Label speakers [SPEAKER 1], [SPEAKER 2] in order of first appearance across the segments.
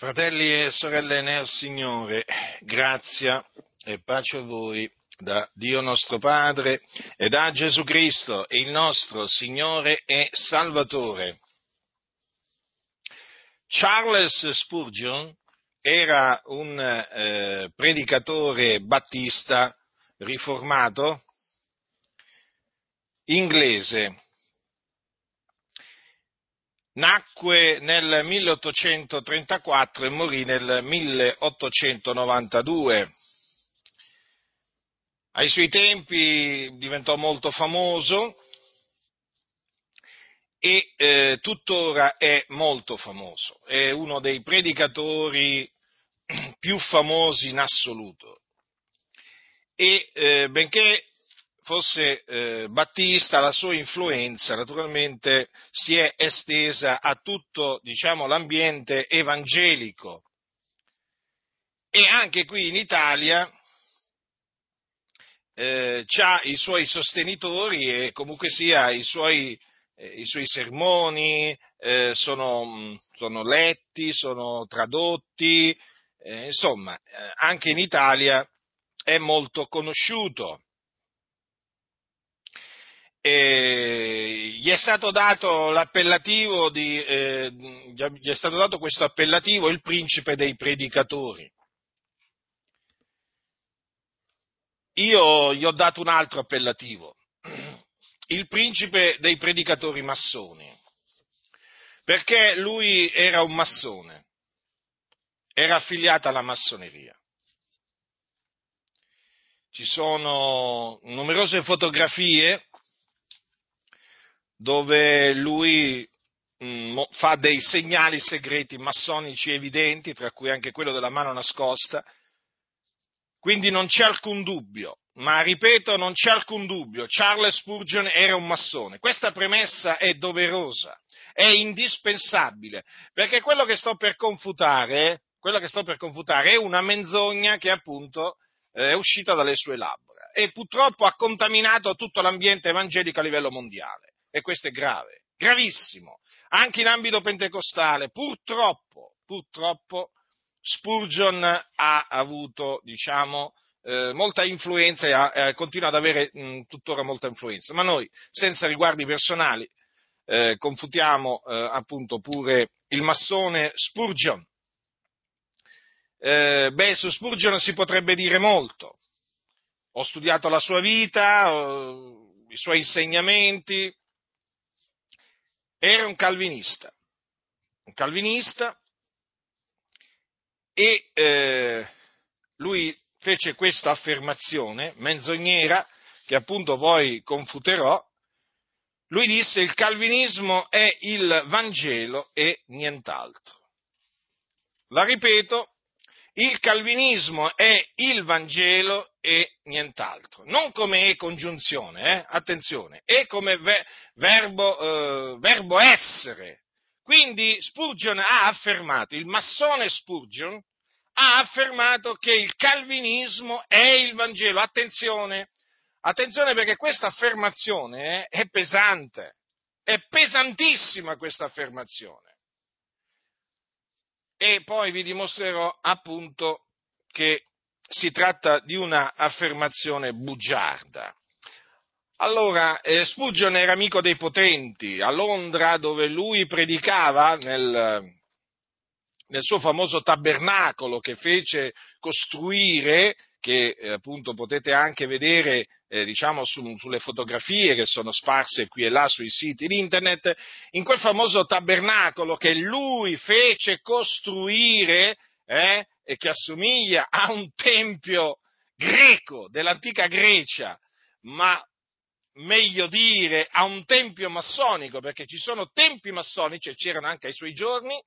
[SPEAKER 1] Fratelli e sorelle nel Signore, grazia e pace a voi da Dio nostro Padre e da Gesù Cristo, il nostro Signore e Salvatore. Charles Spurgeon era un eh, predicatore battista riformato inglese Nacque nel 1834 e morì nel 1892. Ai suoi tempi diventò molto famoso e eh, tuttora è molto famoso. È uno dei predicatori più famosi in assoluto. E eh, benché fosse eh, Battista, la sua influenza naturalmente si è estesa a tutto diciamo, l'ambiente evangelico. E anche qui in Italia eh, ha i suoi sostenitori e comunque sia i suoi, eh, i suoi sermoni eh, sono, sono, letti, sono tradotti, eh, insomma eh, anche in Italia è molto conosciuto eh, gli è stato dato l'appellativo di, eh, gli è stato dato questo appellativo il principe dei predicatori. Io gli ho dato un altro appellativo, il principe dei predicatori massoni, perché lui era un massone, era affiliato alla massoneria. Ci sono numerose fotografie dove lui mm, fa dei segnali segreti massonici evidenti, tra cui anche quello della mano nascosta. Quindi non c'è alcun dubbio, ma ripeto, non c'è alcun dubbio, Charles Spurgeon era un massone. Questa premessa è doverosa, è indispensabile, perché quello che sto per confutare, per confutare è una menzogna che appunto eh, è uscita dalle sue labbra e purtroppo ha contaminato tutto l'ambiente evangelico a livello mondiale e questo è grave, gravissimo, anche in ambito pentecostale, purtroppo, purtroppo Spurgeon ha avuto, diciamo, eh, molta influenza e ha, eh, continua ad avere mh, tuttora molta influenza, ma noi, senza riguardi personali, eh, confutiamo eh, appunto pure il massone Spurgeon. Eh, beh, su Spurgeon si potrebbe dire molto. Ho studiato la sua vita, i suoi insegnamenti, era un calvinista, un calvinista e eh, lui fece questa affermazione menzognera che appunto poi confuterò. Lui disse il calvinismo è il Vangelo e nient'altro. La ripeto, il calvinismo è il Vangelo e nient'altro, non come e congiunzione, eh? attenzione, è come ve- verbo, eh, verbo essere. Quindi Spurgeon ha affermato, il massone Spurgeon ha affermato che il calvinismo è il Vangelo. Attenzione, attenzione perché questa affermazione è pesante, è pesantissima questa affermazione e poi vi dimostrerò appunto che si tratta di una affermazione bugiarda. Allora, eh, Spurgeon era amico dei potenti, a Londra dove lui predicava nel, nel suo famoso tabernacolo che fece costruire che eh, appunto potete anche vedere eh, diciamo su, sulle fotografie che sono sparse qui e là sui siti di internet, in quel famoso tabernacolo che lui fece costruire eh, e che assomiglia a un tempio greco dell'antica Grecia, ma meglio dire a un tempio massonico, perché ci sono tempi massonici, e c'erano anche ai suoi giorni,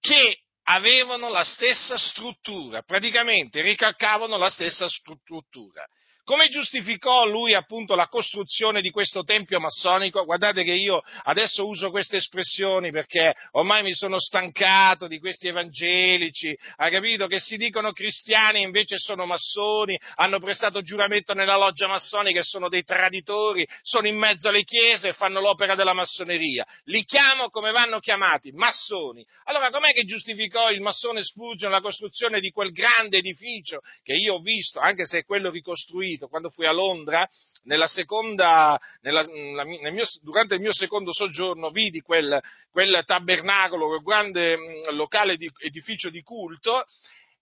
[SPEAKER 1] che avevano la stessa struttura, praticamente ricalcavano la stessa struttura. Come giustificò lui appunto la costruzione di questo tempio massonico? Guardate che io adesso uso queste espressioni perché ormai mi sono stancato di questi evangelici, ha capito? Che si dicono cristiani e invece sono massoni, hanno prestato giuramento nella loggia massonica e sono dei traditori, sono in mezzo alle chiese e fanno l'opera della massoneria. Li chiamo come vanno chiamati, massoni. Allora com'è che giustificò il massone Spurgeon la costruzione di quel grande edificio che io ho visto, anche se è quello ricostruito? Sentito quando fui a Londra, nella seconda, nella, nel mio, durante il mio secondo soggiorno, vidi quel, quel tabernacolo, quel grande mm, locale di, edificio di culto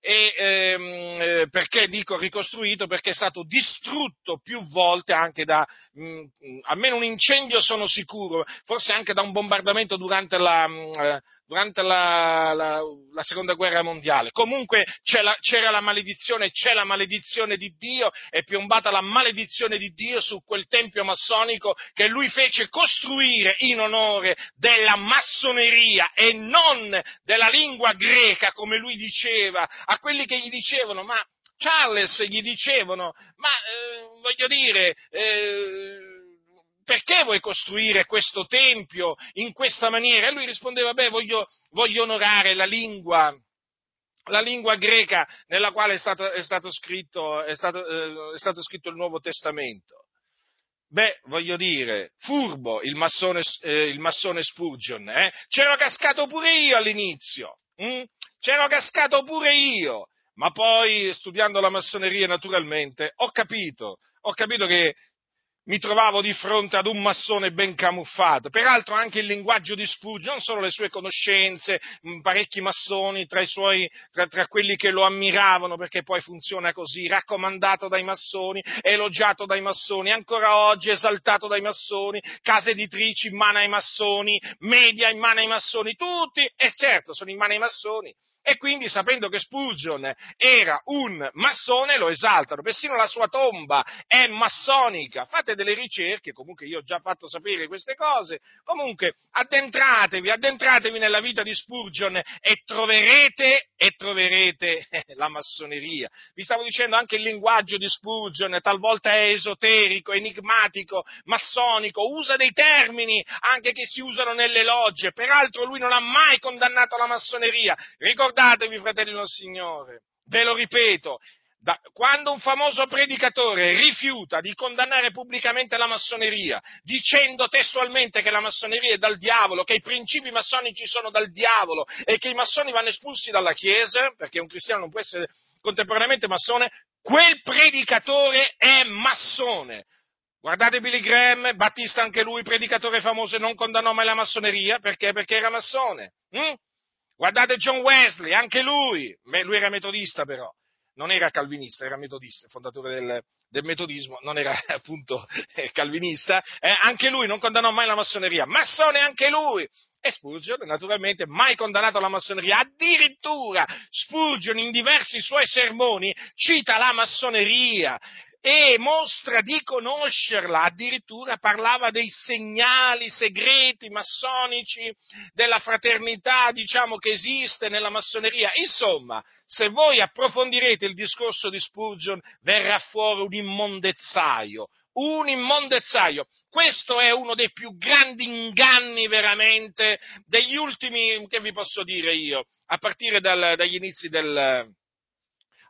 [SPEAKER 1] e ehm, eh, perché dico ricostruito? Perché è stato distrutto più volte anche da, mh, mm, almeno un incendio sono sicuro, forse anche da un bombardamento durante la, mh, mm, eh, durante la, la, la, seconda guerra mondiale. Comunque la, c'era la maledizione, c'è la maledizione di Dio, è piombata la maledizione di Dio su quel tempio massonico che lui fece costruire in onore della massoneria e non della lingua greca, come lui diceva, a quelli che gli dicevano, ma Charles gli dicevano, ma eh, voglio dire, eh, perché vuoi costruire questo tempio in questa maniera? E lui rispondeva, beh, voglio, voglio onorare la lingua, la lingua greca nella quale è stato, è stato, scritto, è stato, eh, è stato scritto il Nuovo Testamento. Beh, voglio dire, furbo il massone, eh, il massone Spurgeon, eh? C'ero cascato pure io all'inizio, hm? c'ero cascato pure io, ma poi studiando la massoneria naturalmente ho capito, ho capito che mi trovavo di fronte ad un massone ben camuffato. Peraltro anche il linguaggio di Spurgeon, non solo le sue conoscenze, parecchi massoni tra, suoi, tra, tra, quelli che lo ammiravano, perché poi funziona così, raccomandato dai massoni, elogiato dai massoni, ancora oggi esaltato dai massoni, case editrici in mano ai massoni, media in mano ai massoni, tutti, e certo sono in mano ai massoni, e quindi sapendo che Spurgeon era un massone lo esaltano, persino la sua tomba è massonica, fate delle ricerche, comunque io ho già fatto sapere queste cose, comunque addentratevi, addentratevi nella vita di Spurgeon e troverete, e troverete la massoneria. Vi stavo dicendo anche il linguaggio di Spurgeon, talvolta è esoterico, enigmatico, massonico, usa dei termini anche che si usano nelle logge, peraltro lui non ha mai condannato la massoneria, ricordate Ricordatevi, fratelli del Signore, ve lo ripeto, da, quando un famoso predicatore rifiuta di condannare pubblicamente la massoneria, dicendo testualmente che la massoneria è dal diavolo, che i principi massonici sono dal diavolo e che i massoni vanno espulsi dalla Chiesa, perché un cristiano non può essere contemporaneamente massone, quel predicatore è massone. Guardate Billy Graham, Battista anche lui, predicatore famoso, non condannò mai la massoneria, perché? Perché era massone. Hm? Guardate John Wesley, anche lui, lui era metodista però, non era calvinista, era metodista, fondatore del, del metodismo, non era appunto eh, calvinista, eh, anche lui non condannò mai la massoneria, massone anche lui, e Spurgeon naturalmente mai condannato la massoneria, addirittura Spurgeon in diversi suoi sermoni cita la massoneria, e mostra di conoscerla, addirittura parlava dei segnali segreti massonici della fraternità, diciamo, che esiste nella massoneria. Insomma, se voi approfondirete il discorso di Spurgeon, verrà fuori un immondezzaio, un immondezzaio. Questo è uno dei più grandi inganni veramente degli ultimi, che vi posso dire io, a partire dal, dagli inizi del,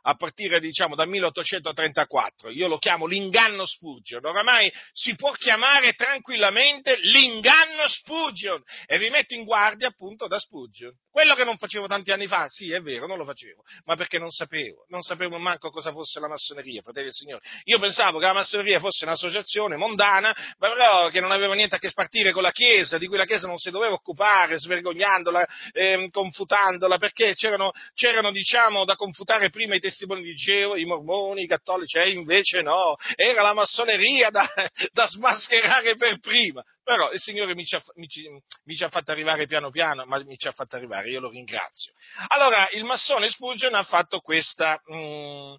[SPEAKER 1] a partire diciamo dal 1834. Io lo chiamo l'inganno Spurgeon. Oramai si può chiamare tranquillamente l'inganno Spurgeon e vi metto in guardia appunto da Spurgeon. Quello che non facevo tanti anni fa, sì, è vero, non lo facevo, ma perché non sapevo, non sapevo manco cosa fosse la massoneria, fratelli e signori. Io pensavo che la massoneria fosse un'associazione mondana, però che non aveva niente a che spartire con la Chiesa, di cui la Chiesa non si doveva occupare, svergognandola, eh, confutandola, perché c'erano, c'erano, diciamo, da confutare prima i testimoni di Geo, i mormoni, i cattolici, e invece no, era la massoneria da, da smascherare per prima però il Signore mi ci, ha, mi, ci, mi ci, ha, fatto arrivare piano piano, ma mi ci ha fatto arrivare, io lo ringrazio. Allora, il massone Spurgeon ha fatto questa, mh, mm,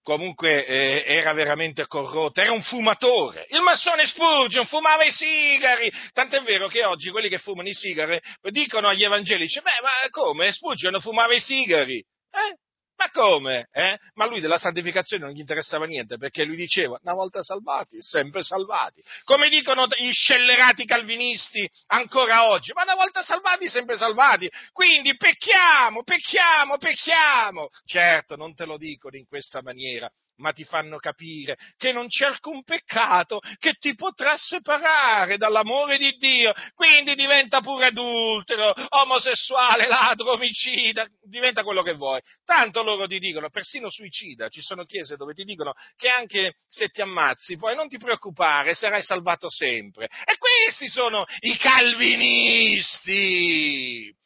[SPEAKER 1] comunque eh, era veramente corrotto, era un fumatore. Il massone Spurgeon fumava i sigari, tant'è vero che oggi quelli che fumano i sigari dicono agli evangelici, beh, ma come? Spurgeon fumava i sigari? Eh? Ma come? Eh? Ma lui della santificazione non gli interessava niente perché lui diceva una volta salvati, sempre salvati. Come dicono gli scellerati calvinisti ancora oggi, ma una volta salvati, sempre salvati. Quindi pecchiamo, pecchiamo, pecchiamo. Certo, non te lo dicono in questa maniera, ma ti fanno capire che non c'è alcun peccato che ti potrà separare dall'amore di Dio, quindi diventa pure adultero, omosessuale, ladro, omicida, diventa quello che vuoi. Tanto loro ti dicono, persino suicida, ci sono chiese dove ti dicono che anche se ti ammazzi poi non ti preoccupare, sarai salvato sempre. E questi sono i calvinisti!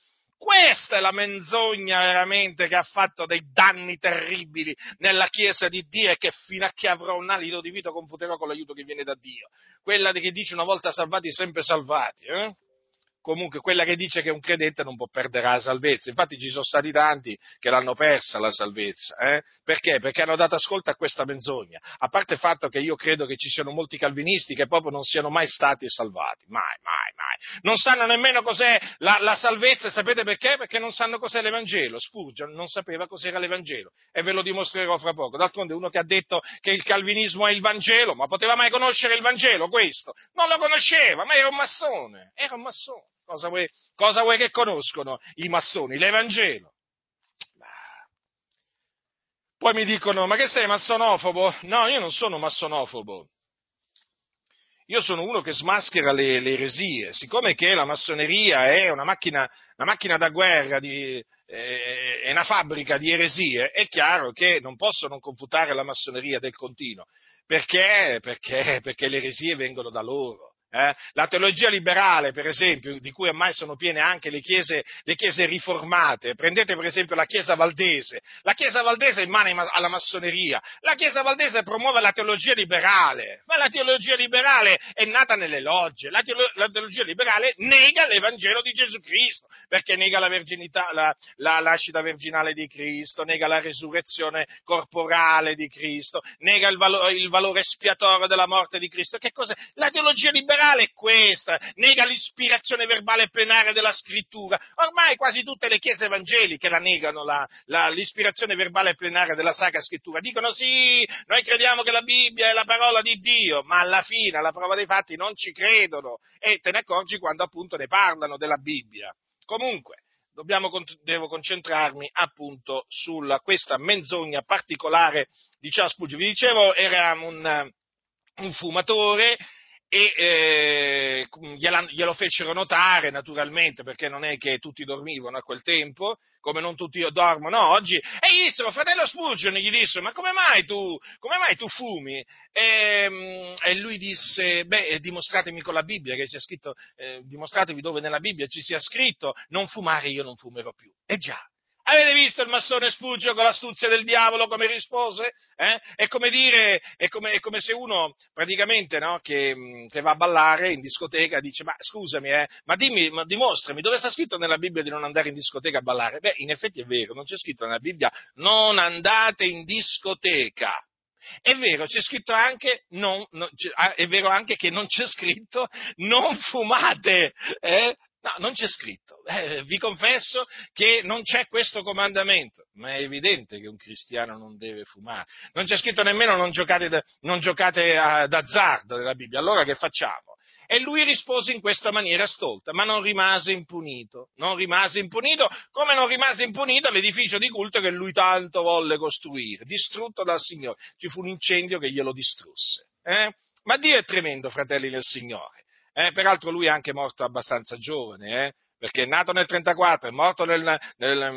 [SPEAKER 1] Questa è la menzogna veramente che ha fatto dei danni terribili nella Chiesa di Dio e che fino a che avrò un alito di vita confuterò con l'aiuto che viene da Dio. Quella che dice una volta salvati, sempre salvati. Eh? Comunque quella che dice che un credente non può perdere la salvezza. Infatti ci sono stati tanti che l'hanno persa la salvezza. Eh? Perché? Perché hanno dato ascolto a questa menzogna. A parte il fatto che io credo che ci siano molti calvinisti che proprio non siano mai stati salvati. Mai, mai, mai. Non sanno nemmeno cos'è la, la salvezza. Sapete perché? Perché non sanno cos'è l'Evangelo. Spurgeon non sapeva cos'era l'Evangelo. E ve lo dimostrerò fra poco. D'altronde uno che ha detto che il calvinismo è il Vangelo, ma poteva mai conoscere il Vangelo questo? Non lo conosceva, ma era un massone. Era un massone. Cosa vuoi, cosa vuoi che conoscono i massoni? L'Evangelo. Poi mi dicono, ma che sei massonofobo? No, io non sono massonofobo. Io sono uno che smaschera le, le eresie. Siccome che la massoneria è una macchina, una macchina da guerra, di, eh, è una fabbrica di eresie, è chiaro che non posso non confutare la massoneria del continuo. Perché? Perché, perché le eresie vengono da loro. Eh? La teologia liberale, per esempio, di cui ormai sono piene anche le chiese, le chiese, riformate, prendete per esempio la Chiesa Valdese, la Chiesa Valdese è in mano alla massoneria, la Chiesa Valdese promuove la teologia liberale, ma la teologia liberale è nata nelle logge, la, teolo, la teologia liberale nega l'Evangelo di Gesù Cristo, perché nega la, virginità, la, la nascita virginale di Cristo, nega la resurrezione corporale di Cristo, nega il, valo, il valore espiatorio della morte di Cristo. Che cos'è? La teologia liberale morale è questa, nega l'ispirazione verbale plenaria della scrittura. Ormai quasi tutte le chiese evangeliche la negano la, la, l'ispirazione verbale plenaria della Sacra Scrittura. Dicono sì, noi crediamo che la Bibbia è la parola di Dio, ma alla fine, alla prova dei fatti, non ci credono e te ne accorgi quando appunto ne parlano della Bibbia. Comunque, dobbiamo, devo concentrarmi appunto su questa menzogna particolare di Charles Puggi. Vi dicevo, era un, un fumatore e eh, glielo fecero notare naturalmente perché non è che tutti dormivano a quel tempo, come non tutti dormono oggi, e gli dissero, fratello Spurgeon, gli dissero, ma come mai tu, come mai tu fumi? E, mm, e, lui disse, beh, dimostratemi con la Bibbia che c'è scritto, eh, dimostratevi dove nella Bibbia ci sia scritto, non fumare io non fumerò più. E già, Avete visto il massone Spugio con l'astuzia del diavolo come rispose? Eh? È, come dire, è, come, è come se uno praticamente no, che, mm, che, va a ballare in discoteca dice ma scusami, eh, ma dimmi, ma dimostrami dove sta scritto nella Bibbia di non andare in discoteca a ballare? Beh, in effetti è vero, non c'è scritto nella Bibbia non andate in discoteca. È vero, c'è scritto anche, non, non, ah, è vero anche che non c'è scritto non fumate, eh? No, non c'è scritto. Eh, vi confesso che non c'è questo comandamento, ma è evidente che un cristiano non deve fumare. Non c'è scritto nemmeno non giocate, da, non giocate a, d'azzardo nella Bibbia. Allora che facciamo? E lui rispose in questa maniera stolta, ma non rimase impunito. Non rimase impunito, come non rimase impunito l'edificio di culto che lui tanto volle costruire, distrutto dal Signore. Ci fu un incendio che glielo distrusse. Eh? Ma Dio è tremendo, fratelli del Signore. Eh, peraltro lui è anche morto abbastanza giovane, eh, perché è nato nel 1934, è morto nel, nel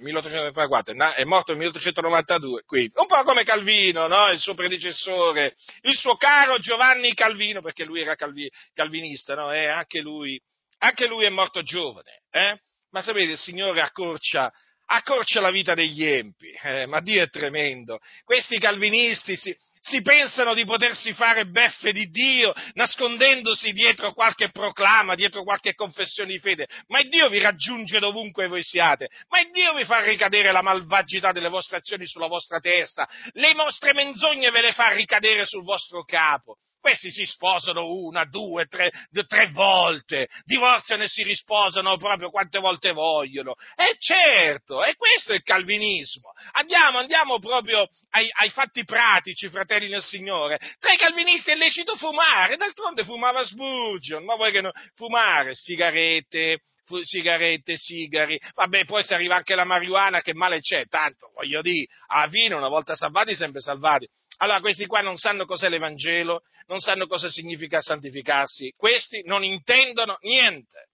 [SPEAKER 1] 1834, mm, è morto nel 1892, quindi un po' come Calvino, no? il suo predecessore, il suo caro Giovanni Calvino, perché lui era calvi, calvinista, no? eh, anche, lui, anche, lui, è morto giovane. Eh? Ma sapete, il Signore accorcia, accorcia la vita degli empi, eh, ma Dio è tremendo. Questi calvinisti si, si pensano di potersi fare beffe di Dio, nascondendosi dietro qualche proclama, dietro qualche confessione di fede, ma Dio vi raggiunge dovunque voi siate, ma Dio vi fa ricadere la malvagità delle vostre azioni sulla vostra testa, le vostre menzogne ve le fa ricadere sul vostro capo. Questi si sposano una, due, tre, tre volte, divorziano e si risposano proprio quante volte vogliono. E certo, e questo è il calvinismo. Andiamo, andiamo proprio ai, ai fatti pratici, fratelli nel Signore. Tra i calvinisti è lecito fumare, d'altronde fumava Spurgeon, ma vuoi che no? Fumare, sigarette, sigarette, sigari, vabbè, poi se arriva anche la marijuana, che male c'è, tanto, voglio dire, a fine, una volta salvati, sempre salvati. Allora questi qua non sanno cos'è l'Evangelo, non sanno cosa significa santificarsi, questi non intendono niente.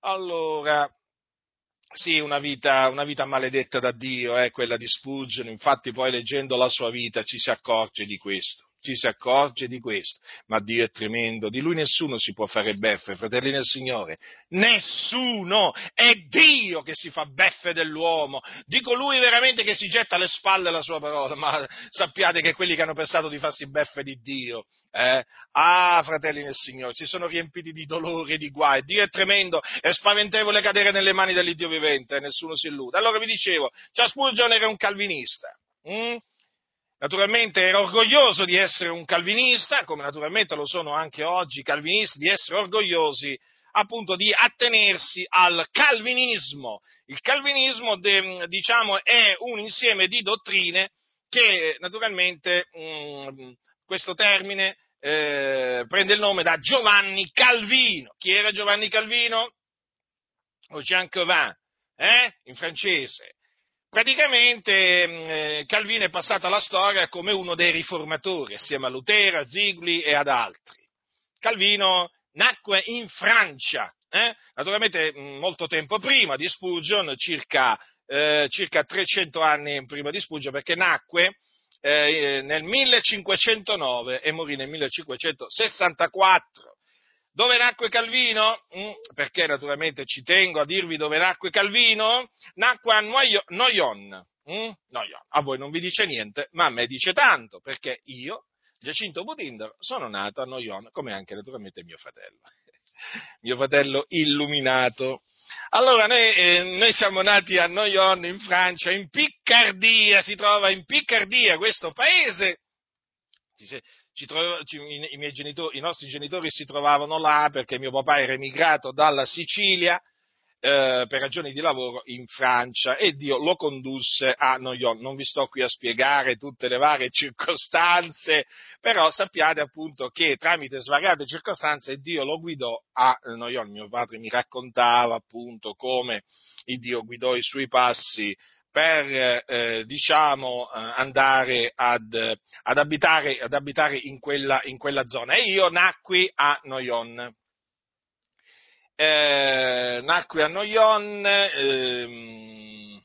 [SPEAKER 1] Allora, sì, una vita, una vita maledetta da Dio è eh, quella di Spurgeon, infatti poi leggendo la sua vita ci si accorge di questo ci si accorge di questo, ma Dio è tremendo, di lui nessuno si può fare beffe, fratelli del Signore, nessuno, è Dio che si fa beffe dell'uomo, dico lui veramente che si getta alle spalle la sua parola, ma sappiate che quelli che hanno pensato di farsi beffe di Dio, eh? ah fratelli del Signore, si sono riempiti di dolore e di guai, Dio è tremendo, è spaventevole cadere nelle mani dell'Iddio vivente, nessuno si illude. Allora vi dicevo, Ciaspurgeon era un calvinista, hm? Naturalmente era orgoglioso di essere un calvinista, come naturalmente lo sono anche oggi i calvinisti, di essere orgogliosi appunto di attenersi al calvinismo. Il calvinismo, diciamo, è un insieme di dottrine che naturalmente mh, mm, questo termine eh, prende il nome da Giovanni Calvino. Chi era Giovanni Calvino? O Jean Calvin, eh? in francese. Praticamente mm, eh, Calvino è passato alla storia come uno dei riformatori, assieme a Lutero, a Zigli e ad altri. Calvino nacque in Francia, eh? naturalmente mm, molto tempo prima di Spurgeon, circa, eh, circa 300 anni prima di Spurgeon, perché nacque eh, nel 1509 e morì nel 1564. Dove nacque Calvino? Mm, perché naturalmente ci tengo a dirvi dove nacque Calvino. Nacque a Noyon. Mm? Noyon. A voi non vi dice niente, ma a me dice tanto, perché io, Giacinto Butinder, sono nato a Noyon, come anche naturalmente mio fratello. mio fratello illuminato. Allora, noi, eh, noi, siamo nati a Noyon, in Francia, in Piccardia, si trova in Piccardia questo paese ci, i, i, genitori, i, nostri genitori si trovavano là perché mio papà era emigrato dalla Sicilia eh, per ragioni di lavoro in Francia e Dio lo condusse a Noyon. Non vi sto qui a spiegare tutte le varie circostanze, però sappiate appunto che tramite svariate circostanze Dio lo guidò a Noyon. Mio padre mi raccontava appunto come Dio guidò i suoi passi per eh, diciamo, eh, andare ad, ad, abitare, ad abitare in, quella, in, quella, zona. E io nacqui a Noyon. Eh, nacqui a Noyon, ehm,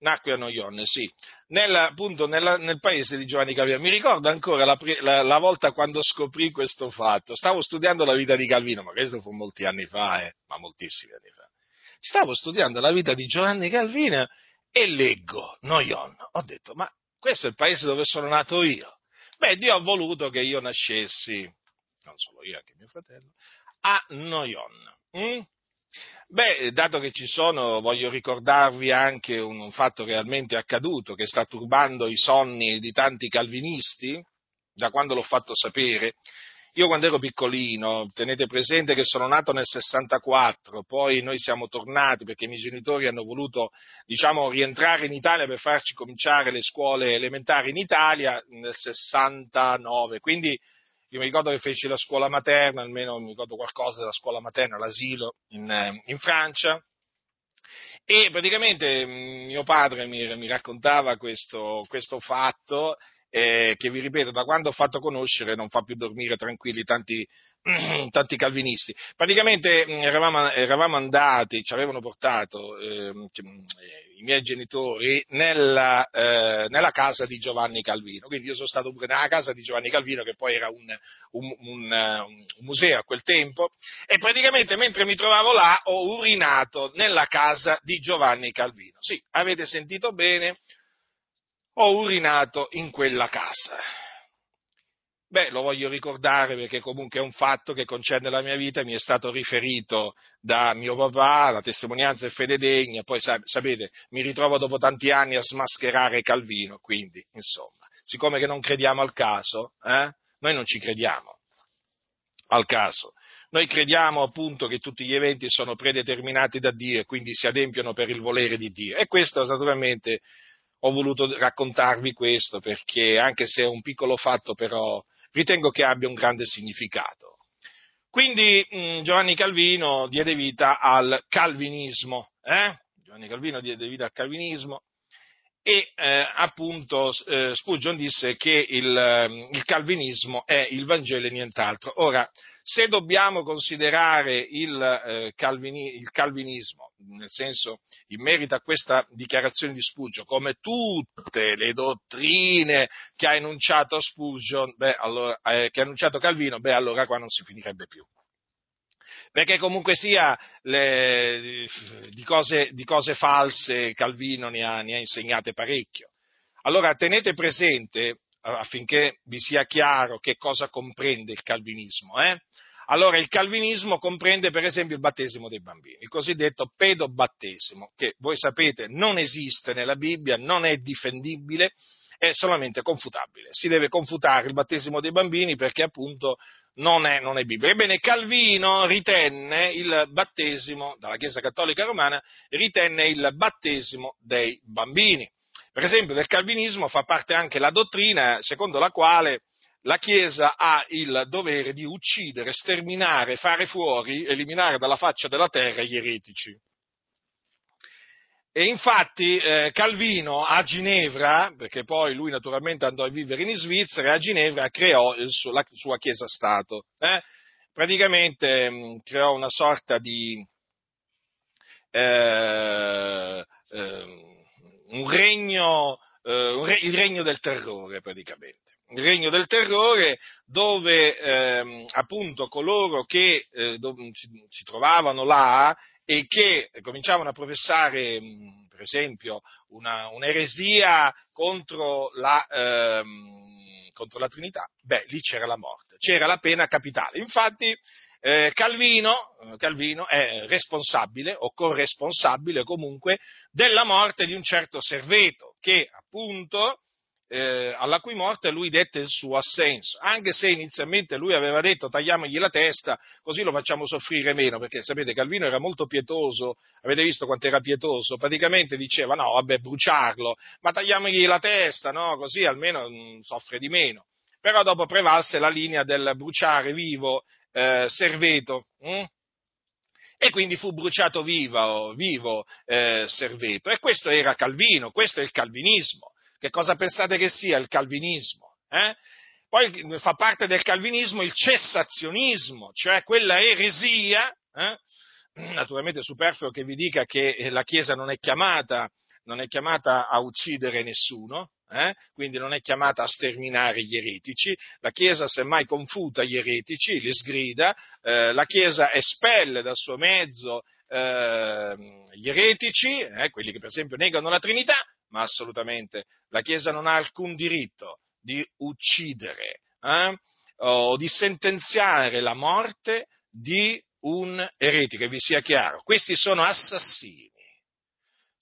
[SPEAKER 1] nacqui a Noyon, sì, nel, appunto nella, nel paese di Giovanni Calvino. Mi ricordo ancora la, la, la, volta quando scoprì questo fatto. Stavo studiando la vita di Calvino, ma questo fu molti anni fa, eh, ma moltissimi anni fa. Stavo studiando la vita di Giovanni Calvino e leggo Noyon. Ho detto, ma questo è il paese dove sono nato io. Beh, Dio ha voluto che io nascessi, non solo io, anche mio fratello, a Noyon. Mm? Beh, dato che ci sono, voglio ricordarvi anche un, un fatto realmente accaduto che sta turbando i sonni di tanti calvinisti, da quando l'ho fatto sapere, io quando ero piccolino, tenete presente che sono nato nel 64, poi noi siamo tornati perché i miei genitori hanno voluto, diciamo, rientrare in Italia per farci cominciare le scuole elementari in Italia nel 69, quindi io mi ricordo che feci la scuola materna, almeno mi ricordo qualcosa della scuola materna, l'asilo in, eh, in Francia, e praticamente mm, mio padre mi, mi raccontava questo, questo fatto eh, che vi ripeto, da quando ho fatto conoscere non fa più dormire tranquilli tanti, tanti calvinisti. Praticamente mm, eravamo, eravamo, andati, ci avevano portato eh, i miei genitori nella, eh, nella, casa di Giovanni Calvino, quindi io sono stato pure nella casa di Giovanni Calvino che poi era un, un, un, un museo a quel tempo e praticamente mentre mi trovavo là ho urinato nella casa di Giovanni Calvino. Sì, avete sentito bene, ho urinato in quella casa. Beh, lo voglio ricordare perché comunque è un fatto che concerne la mia vita, mi è stato riferito da mio papà, la testimonianza è fede degna, poi sapete, mi ritrovo dopo tanti anni a smascherare Calvino, quindi, insomma, siccome che non crediamo al caso, eh, Noi non ci crediamo al caso. Noi crediamo appunto che tutti gli eventi sono predeterminati da Dio e quindi si adempiono per il volere di Dio. E questo naturalmente ho voluto raccontarvi questo perché anche se è un piccolo fatto però ritengo che abbia un grande significato. Quindi mh, mm, Giovanni Calvino diede vita al calvinismo, eh? Giovanni Calvino diede vita al calvinismo e eh, appunto eh, Spurgeon disse che il, ehm, il, calvinismo è il Vangelo e nient'altro. Ora, se dobbiamo considerare il, eh, calvini, il, calvinismo, nel senso in merito a questa dichiarazione di Spurgeon, come tutte le dottrine che ha enunciato Spurgeon, beh, allora, eh, che ha enunciato Calvino, beh, allora qua non si finirebbe più perché comunque sia le, di, cose, di, cose, false Calvino ne ha, ne ha insegnate parecchio. Allora tenete presente, affinché vi sia chiaro che cosa comprende il calvinismo, eh? Allora, il calvinismo comprende per esempio il battesimo dei bambini, il cosiddetto pedobattesimo, che voi sapete non esiste nella Bibbia, non è difendibile, è solamente confutabile. Si deve confutare il battesimo dei bambini perché appunto non è, non è Bibbia. Ebbene, Calvino ritenne il battesimo, dalla Chiesa Cattolica Romana, ritenne il battesimo dei bambini. Per esempio, del calvinismo fa parte anche la dottrina secondo la quale la Chiesa ha il dovere di uccidere, sterminare, fare fuori, eliminare dalla faccia della terra gli eretici. E infatti eh, Calvino a Ginevra, perché poi lui naturalmente andò a vivere in Svizzera, a Ginevra creò suo, la sua Chiesa-Stato. Eh? Praticamente mh, creò una sorta di eh, un regno, eh, un re, il regno del terrore praticamente. Il regno del terrore dove ehm, appunto coloro che eh, dove, si, si trovavano là e che cominciavano a professare, per esempio, una, un'eresia contro la, ehm, contro la, Trinità, beh, lì c'era la morte, c'era la pena capitale. Infatti, eh, Calvino, Calvino, è responsabile o corresponsabile comunque della morte di un certo Serveto che appunto eh, alla cui morte lui dette il suo assenso, anche se inizialmente lui aveva detto tagliamogli la testa, così lo facciamo soffrire meno, perché sapete Calvino era molto pietoso, avete visto quanto era pietoso, praticamente diceva no, vabbè, bruciarlo, ma tagliamogli la testa, no, così almeno mh, soffre di meno. Però dopo prevalse la linea del bruciare vivo eh, Serveto. Hm? e quindi fu bruciato vivo, vivo eh, Serveto. E questo era Calvino, questo è il calvinismo. Che cosa pensate che sia il calvinismo? Eh? Poi fa parte del calvinismo il cessazionismo, cioè quella eresia, eh? naturalmente superfluo che vi dica che la Chiesa non è chiamata, non è chiamata a uccidere nessuno, eh? quindi non è chiamata a sterminare gli eretici, la Chiesa semmai confuta gli eretici, li sgrida, eh, la Chiesa espelle dal suo mezzo eh, gli eretici, eh, quelli che per esempio negano la Trinità, ma assolutamente la Chiesa non ha alcun diritto di uccidere eh, o di sentenziare la morte di un eretico, che vi sia chiaro. Questi sono assassini.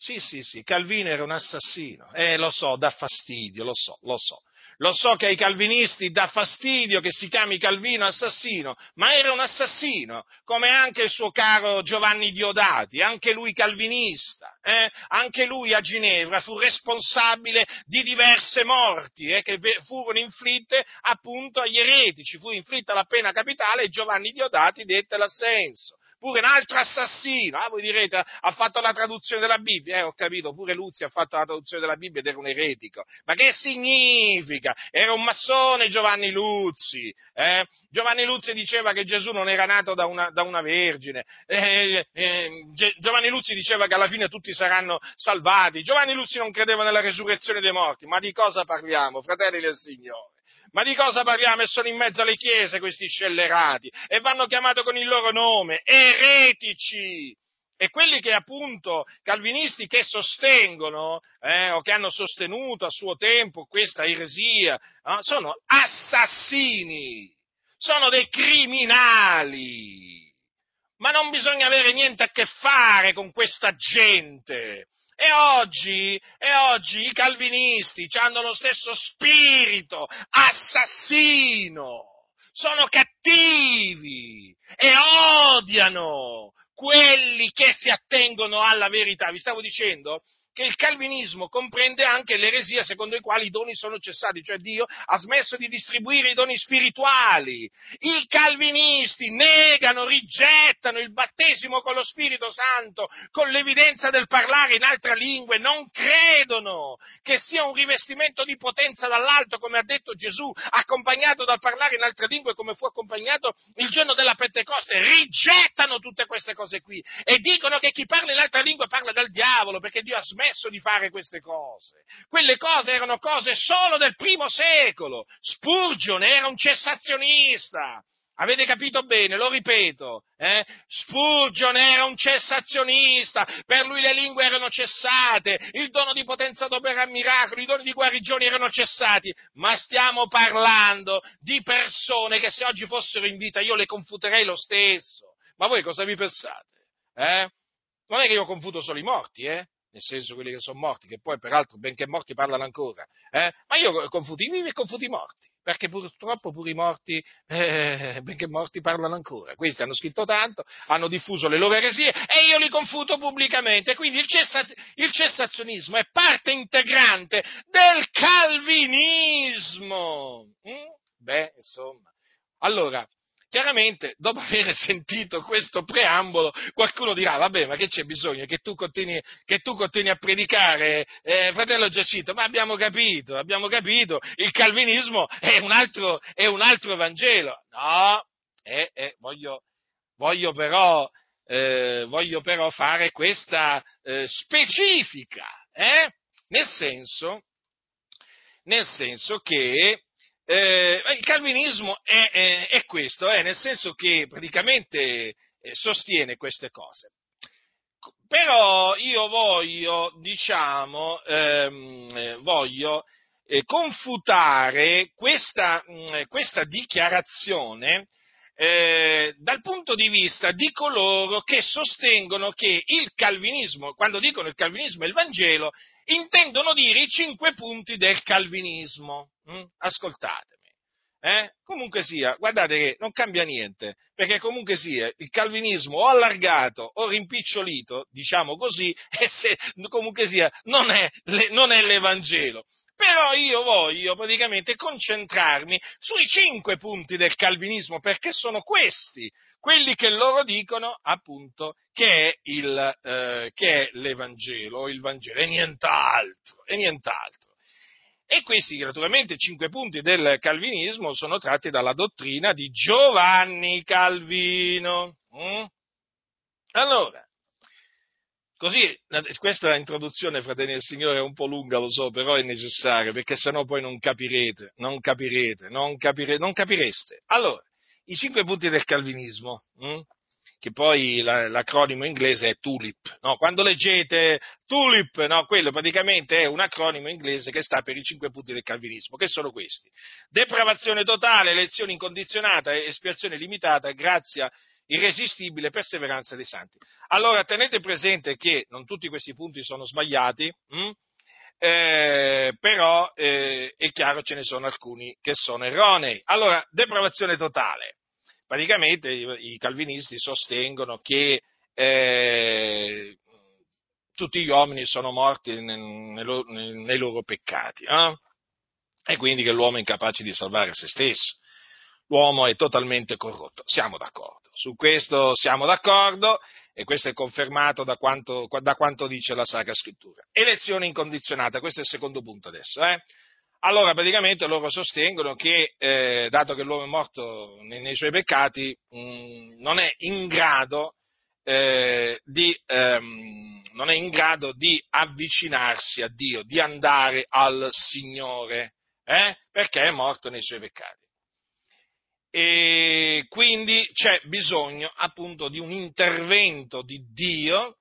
[SPEAKER 1] Sì, sì, sì, Calvino era un assassino. Eh, lo so, dà fastidio, lo so, lo so. Lo so che ai calvinisti dà fastidio che si chiami Calvino assassino, ma era un assassino, come anche il suo caro Giovanni Diodati, anche lui calvinista, eh? anche lui a Ginevra fu responsabile di diverse morti eh, che furono inflitte appunto agli eretici, fu inflitta la pena capitale e Giovanni Diodati dette l'assenso pure un altro assassino. Ah, voi direte, ha fatto la traduzione della Bibbia. Eh, ho capito, pure Luzzi ha fatto la traduzione della Bibbia ed era un eretico. Ma che significa? Era un massone Giovanni Luzzi. Eh? Giovanni Luzzi diceva che Gesù non era nato da una, da una vergine. Eh, eh Giovanni Luzzi diceva che alla fine tutti saranno salvati. Giovanni Luzzi non credeva nella resurrezione dei morti. Ma di cosa parliamo, fratelli del Signore? Ma di cosa parliamo? E sono in mezzo alle chiese questi scellerati e vanno chiamati con il loro nome, eretici. E quelli che appunto, calvinisti che sostengono eh, o che hanno sostenuto a suo tempo questa eresia, eh, sono assassini, sono dei criminali. Ma non bisogna avere niente a che fare con questa gente E oggi, e oggi i calvinisti hanno lo stesso spirito assassino, sono cattivi e odiano quelli che si attengono alla verità. Vi stavo dicendo che il calvinismo comprende anche l'eresia secondo i quali i doni sono cessati, cioè Dio ha smesso di distribuire i doni spirituali. I calvinisti negano, rigettano il battesimo con lo Spirito Santo, con l'evidenza del parlare in altre lingue, non credono che sia un rivestimento di potenza dall'alto, come ha detto Gesù, accompagnato dal parlare in altre lingue come fu accompagnato il giorno della Pentecoste. Rigettano tutte queste cose qui e dicono che chi parla in altre lingue parla dal diavolo, perché Dio ha smesso smesso di fare queste cose. Quelle cose erano cose solo del primo secolo. Spurgeon era un cessazionista. Avete capito bene, lo ripeto, eh? Spurgeon era un cessazionista, per lui le lingue erano cessate, il dono di potenza d'opera miracoli, i doni di guarigione erano cessati, ma stiamo parlando di persone che se oggi fossero in vita io le confuterei lo stesso. Ma voi cosa vi pensate? Eh? Non è che io confuto solo i morti, eh? Nel senso quelli che sono morti, che poi peraltro benché morti parlano ancora, eh? ma io confuto i vivi e confuto i morti, perché purtroppo pure i morti, eh, benché morti, parlano ancora. Questi hanno scritto tanto, hanno diffuso le loro eresie e io li confuto pubblicamente. Quindi il, cessa, il cessazionismo è parte integrante del calvinismo. Mm? Beh, insomma. Allora, Chiaramente, dopo aver sentito questo preambolo, qualcuno dirà, vabbè, ma che c'è bisogno che tu continui, che tu continui a predicare, eh, fratello Giacito? Ma abbiamo capito, abbiamo capito, il calvinismo è un altro, è un altro Vangelo. No, eh, eh, voglio, voglio, però, eh, voglio, però, fare questa eh, specifica, eh? nel senso, nel senso che eh, il calvinismo è, è, è questo, è nel senso che praticamente eh, sostiene queste cose. Però io voglio, diciamo, ehm, eh, voglio eh, confutare questa, mh, mm, questa dichiarazione eh, dal punto di vista di coloro che sostengono che il calvinismo, quando dicono il calvinismo e il Vangelo, intendono dire i cinque punti del calvinismo. Mm? Ascoltatemi. Eh? Comunque sia, guardate che non cambia niente, perché comunque sia il calvinismo o allargato o rimpicciolito, diciamo così, se comunque sia non è, non è l'Evangelo. Però io voglio praticamente concentrarmi sui cinque punti del calvinismo, perché sono questi quelli che loro dicono appunto che è, il, eh, che è l'Evangelo il Vangelo, e nient'altro, e nient'altro. E questi, naturalmente, cinque punti del calvinismo sono tratti dalla dottrina di Giovanni Calvino. Mm? Allora, Così, questa introduzione, fratelli del Signore, è un po' lunga, lo so, però è necessaria, perché sennò poi non capirete, non capirete, non, capire, non capireste. Allora, i cinque punti del calvinismo, hm? che poi la, l'acronimo inglese è TULIP. No? Quando leggete TULIP, no? quello praticamente è un acronimo inglese che sta per i cinque punti del calvinismo, che sono questi. Depravazione totale, elezione incondizionata, espiazione limitata, grazia irresistibile perseveranza dei santi. Allora tenete presente che non tutti questi punti sono sbagliati, hm? eh, però eh, è chiaro ce ne sono alcuni che sono erronei. Allora, depravazione totale. Praticamente i, calvinisti sostengono che eh, tutti gli uomini sono morti nei, nei, nei loro peccati e quindi che l'uomo è incapace di salvare se stesso. L'uomo è totalmente corrotto. Siamo d'accordo. Su questo siamo d'accordo e questo è confermato da quanto, da quanto dice la Sacra Scrittura. Elezione incondizionata, questo è il secondo punto adesso. Eh? Allora, praticamente loro sostengono che, eh, dato che l'uomo è morto nei, nei suoi peccati, mh, non, è grado, eh, di, ehm, non è in grado di avvicinarsi a Dio, di andare al Signore, eh? perché è morto nei suoi peccati e quindi c'è bisogno appunto di un intervento di Dio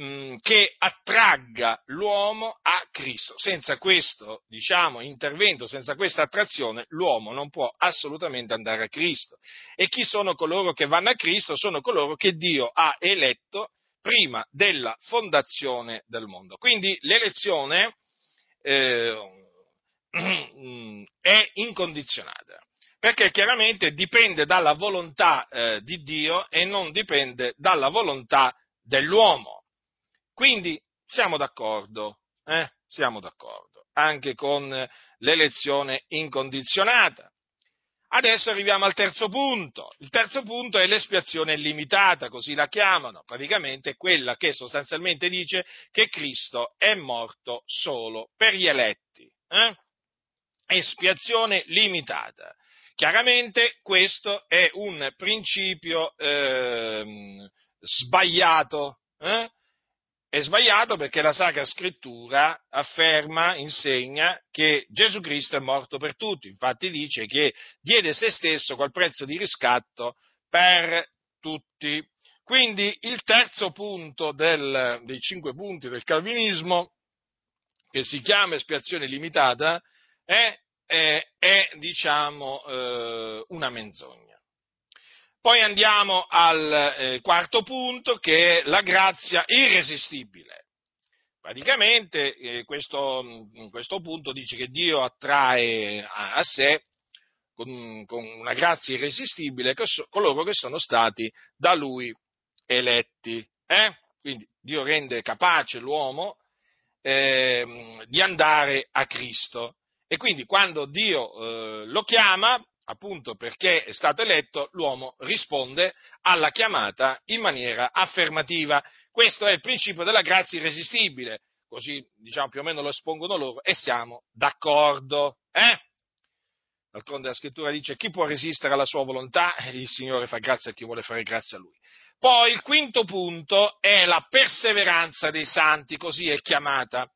[SPEAKER 1] mm, che attragga l'uomo a Cristo. Senza questo, diciamo, intervento, senza questa attrazione, l'uomo non può assolutamente andare a Cristo. E chi sono coloro che vanno a Cristo? Sono coloro che Dio ha eletto prima della fondazione del mondo. Quindi l'elezione eh, è incondizionata, perché chiaramente dipende dalla volontà eh, di Dio e non dipende dalla volontà dell'uomo. Quindi siamo d'accordo, eh? siamo d'accordo, anche con l'elezione incondizionata. Adesso arriviamo al terzo punto. Il terzo punto è l'espiazione limitata, così la chiamano. Praticamente quella che sostanzialmente dice che Cristo è morto solo per gli eletti. Eh? Espiazione limitata. Chiaramente questo è un principio eh, sbagliato. Eh? È sbagliato perché la Sacra Scrittura afferma, insegna che Gesù Cristo è morto per tutti, infatti dice che diede se stesso col prezzo di riscatto per tutti. Quindi il terzo punto del, dei cinque punti del calvinismo, che si chiama espiazione limitata, è, è, è diciamo, eh, una menzogna. Poi andiamo al eh, quarto punto che è la grazia irresistibile. Praticamente eh, questo, questo, punto dice che Dio attrae a, a sé con, con, una grazia irresistibile coloro che sono stati da Lui eletti. Eh? Quindi Dio rende capace l'uomo eh, di andare a Cristo. E quindi quando Dio eh, lo chiama, appunto perché è stato eletto, l'uomo risponde alla chiamata in maniera affermativa. Questo è il principio della grazia irresistibile, così diciamo più o meno lo espongono loro e siamo d'accordo. Eh? D'altronde la scrittura dice chi può resistere alla sua volontà? Il Signore fa grazia a chi vuole fare grazia a Lui. Poi il quinto punto è la perseveranza dei santi, così è chiamata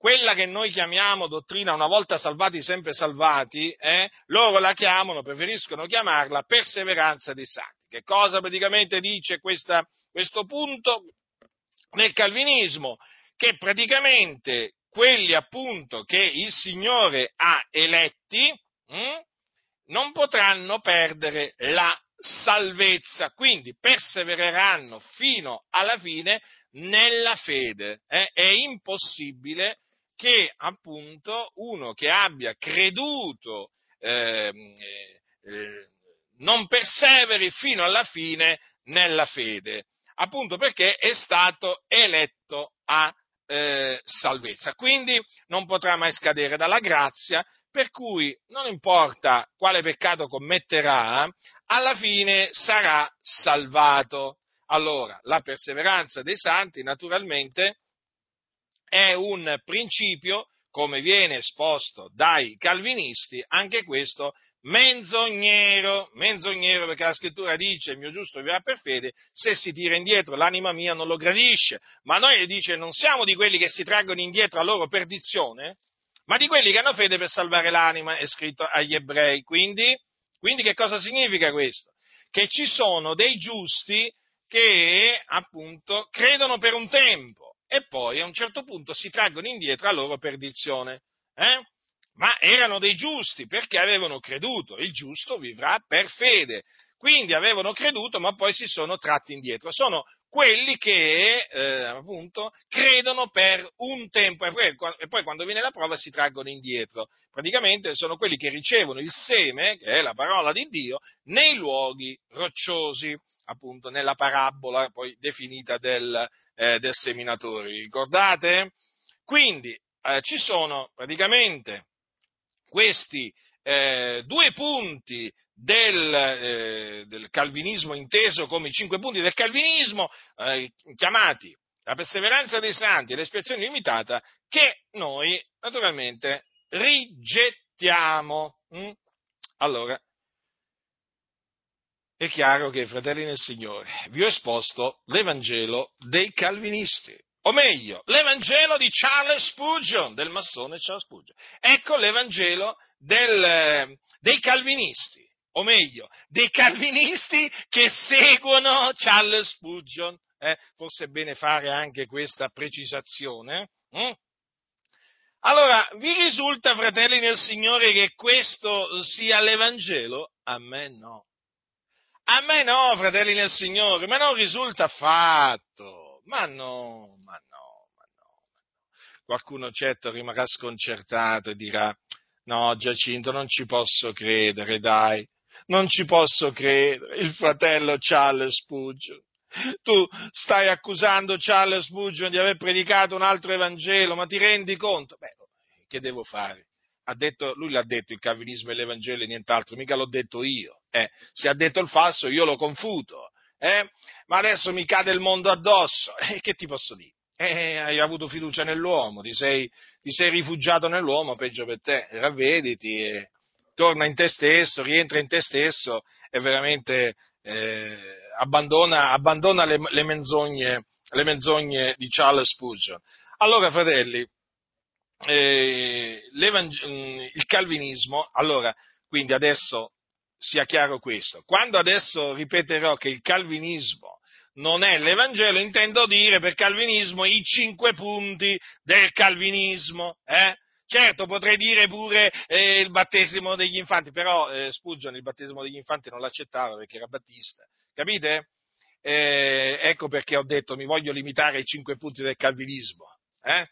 [SPEAKER 1] quella che noi chiamiamo dottrina una volta salvati, sempre salvati, eh, loro la chiamano, preferiscono chiamarla perseveranza dei santi. Che cosa praticamente dice questa, questo punto nel calvinismo? Che praticamente quelli appunto che il Signore ha eletti hm, non potranno perdere la salvezza, quindi persevereranno fino alla fine nella fede. Eh? È impossibile che appunto uno che abbia creduto ehm, eh, eh, non perseveri fino alla fine nella fede, appunto perché è stato eletto a eh, salvezza. Quindi non potrà mai scadere dalla grazia, per cui non importa quale peccato commetterà, alla fine sarà salvato. Allora, la perseveranza dei santi naturalmente è un principio, come viene esposto dai calvinisti, anche questo menzognero, menzognero perché la scrittura dice il mio giusto vivrà per fede, se si tira indietro l'anima mia non lo gradisce, ma noi dice non siamo di quelli che si traggono indietro a loro perdizione, ma di quelli che hanno fede per salvare l'anima, è scritto agli ebrei. Quindi, quindi che cosa significa questo? Che ci sono dei giusti che appunto credono per un tempo, e poi a un certo punto si traggono indietro a loro perdizione. Eh? Ma erano dei giusti perché avevano creduto, il giusto vivrà per fede. Quindi avevano creduto, ma poi si sono tratti indietro. Sono quelli che eh, appunto credono per un tempo e poi, e poi, quando viene la prova si traggono indietro. Praticamente sono quelli che ricevono il seme, che è la parola di Dio, nei luoghi rocciosi, appunto nella parabola poi definita del, eh, del seminatore, ricordate? Quindi eh, ci sono praticamente questi eh, due punti del, eh, del, calvinismo inteso come i cinque punti del calvinismo, eh, chiamati la perseveranza dei santi e l'espiazione limitata, che noi naturalmente rigettiamo. Mm? Allora, è chiaro che, fratelli nel Signore, vi ho esposto l'Evangelo dei calvinisti, o meglio, l'Evangelo di Charles Spurgeon, del massone Charles Spurgeon. Ecco l'Evangelo del, dei calvinisti, o meglio, dei calvinisti che seguono Charles Spurgeon. Eh, forse è bene fare anche questa precisazione. Hm? Allora, vi risulta, fratelli nel Signore, che questo sia l'Evangelo? A me no. A me no, fratelli nel Signore, ma non risulta affatto. Ma no, ma no, ma no. Qualcuno certo rimarrà sconcertato e dirà, no Giacinto, non ci posso credere, dai, non ci posso credere, il fratello Charles Spurgeon. Tu stai accusando Charles Spurgeon di aver predicato un altro Evangelo, ma ti rendi conto? Beh, che devo fare? Detto, lui l'ha detto il calvinismo e l'Evangelo e nient'altro, mica l'ho detto io. Eh, se ha detto il falso io lo confuto. Eh? Ma adesso mi cade il mondo addosso. E eh, che ti posso dire? Eh, hai avuto fiducia nell'uomo, ti sei, ti sei, rifugiato nell'uomo, peggio per te. Ravvediti, e torna in te stesso, rientra in te stesso e veramente eh, abbandona, abbandona le, le, menzogne, le, menzogne, di Charles Spurgeon. Allora, fratelli, eh, mm, il calvinismo, allora, quindi adesso sia chiaro questo, quando adesso ripeterò che il calvinismo non è l'Evangelo, intendo dire per calvinismo i cinque punti del calvinismo, eh? Certo, potrei dire pure eh, il battesimo degli infanti, però eh, Spurgeon il battesimo degli infanti non l'accettava perché era battista, capite? Eh, ecco perché ho detto mi voglio limitare ai cinque punti del calvinismo. Eh?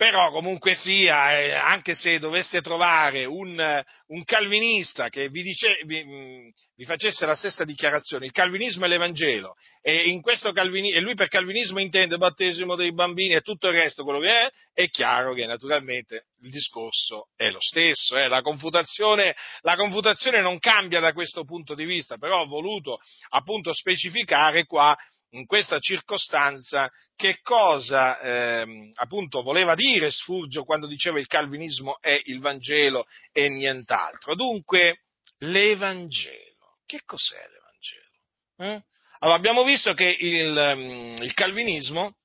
[SPEAKER 1] Però comunque sia, eh, anche se doveste trovare un, un calvinista che vi, dice, vi, mm, vi, facesse la stessa dichiarazione, il calvinismo è l'Evangelo, e, calvini, e, lui per calvinismo intende battesimo dei bambini e tutto il resto, quello che è, è chiaro che naturalmente il discorso è lo stesso, eh? la, confutazione, la confutazione non cambia da questo punto di vista, però ho voluto appunto specificare qua in questa circostanza che cosa eh, appunto voleva dire Sfurgio quando diceva il calvinismo è il Vangelo e nient'altro. Dunque, l'Evangelo. Che cos'è l'Evangelo? Eh? Allora, abbiamo visto che il, ehm, il calvinismo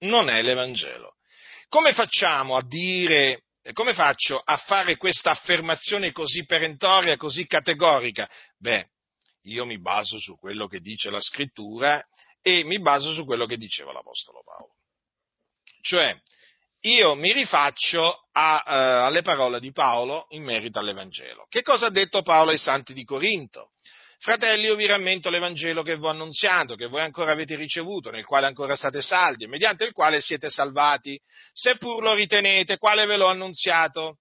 [SPEAKER 1] non è l'Evangelo. Come facciamo a dire come faccio a fare questa affermazione così perentoria, così categorica? Beh, io mi baso su quello che dice la scrittura e mi baso su quello che diceva l'Apostolo Paolo. Cioè, io mi rifaccio a, uh, alle parole di Paolo in merito all'Evangelo. Che cosa ha detto Paolo ai santi di Corinto? Fratelli, io vi rammento l'Evangelo che vi ho annunziato, che voi ancora avete ricevuto, nel quale ancora state saldi, mediante il quale siete salvati, seppur lo ritenete, quale ve l'ho annunziato,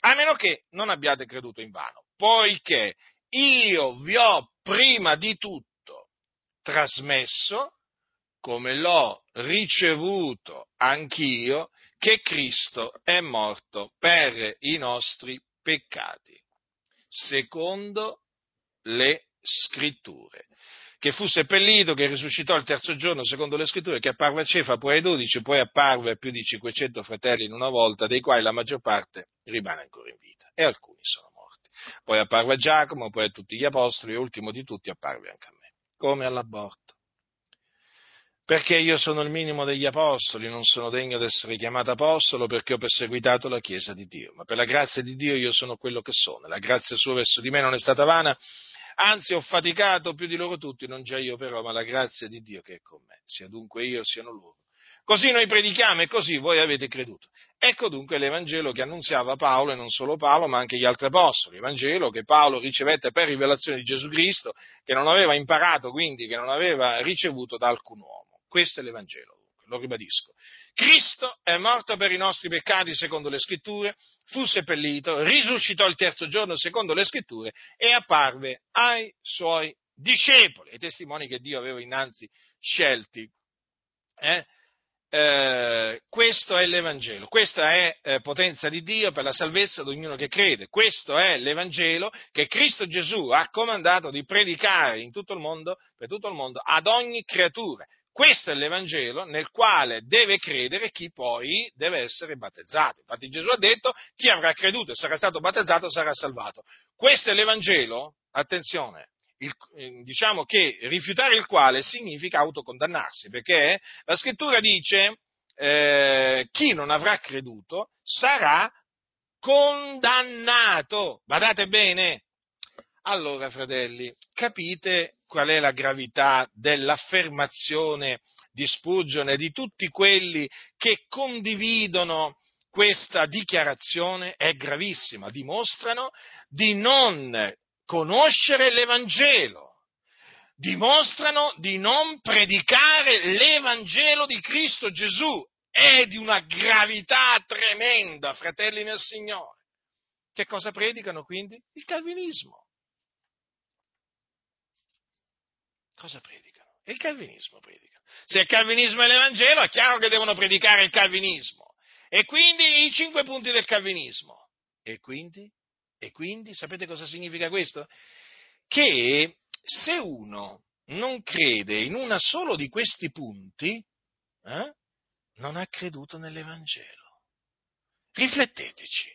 [SPEAKER 1] a meno che non abbiate creduto in vano, poiché io vi ho prima di tutto trasmesso, come l'ho ricevuto anch'io, che Cristo è morto per i nostri peccati, secondo le scritture, che fu seppellito, che risuscitò il terzo giorno secondo le scritture, che apparve a Cefa, poi ai dodici, poi apparve a più di 500 fratelli in una volta, dei quali la maggior parte rimane ancora in vita, e alcuni sono morti. Poi apparve a Giacomo, poi a tutti gli apostoli, e ultimo di tutti apparve anche a me come all'aborto. Perché io sono il minimo degli apostoli, non sono degno di essere chiamato apostolo perché ho perseguitato la Chiesa di Dio, ma per la grazia di Dio io sono quello che sono, la grazia sua verso di me non è stata vana, anzi ho faticato più di loro tutti, non già io però, ma la grazia di Dio che è con me, sia dunque io, siano loro. Così noi predichiamo e così voi avete creduto. Ecco dunque l'Evangelo che annunziava Paolo e non solo Paolo, ma anche gli altri apostoli. L'Evangelo che Paolo ricevette per rivelazione di Gesù Cristo, che non aveva imparato, quindi che non aveva ricevuto da alcun uomo. Questo è l'Evangelo, lo ribadisco. Cristo è morto per i nostri peccati secondo le scritture, fu seppellito, risuscitò il terzo giorno secondo le scritture e apparve ai suoi discepoli, ai testimoni che Dio aveva innanzi scelti. Eh? Eh, questo è l'Evangelo, questa è eh, potenza di Dio per la salvezza di ognuno che crede, questo è l'Evangelo che Cristo Gesù ha comandato di predicare in tutto il mondo, per tutto il mondo, ad ogni creatura. Questo è l'Evangelo nel quale deve credere chi poi deve essere battezzato. Infatti Gesù ha detto chi avrà creduto e sarà stato battezzato sarà salvato. Questo è l'Evangelo, attenzione, il, eh, diciamo che rifiutare il quale significa autocondannarsi, perché la scrittura dice eh, chi non avrà creduto sarà condannato. Badate bene. Allora, fratelli, capite qual è la gravità dell'affermazione di Spurgeon e di tutti quelli che condividono questa dichiarazione? È gravissima, dimostrano di non conoscere l'Evangelo. dimostrano di non predicare l'Evangelo di Cristo Gesù. È di una gravità tremenda, fratelli nel Signore. Che cosa predicano quindi? Il calvinismo. Cosa predicano? Il calvinismo predicano. Se il calvinismo è l'Evangelo, è chiaro che devono predicare il calvinismo. E quindi i cinque punti del calvinismo. E quindi? E quindi sapete cosa significa questo? Che se uno non crede in una solo di questi punti, eh, non ha creduto nell'Evangelo. Rifletteteci,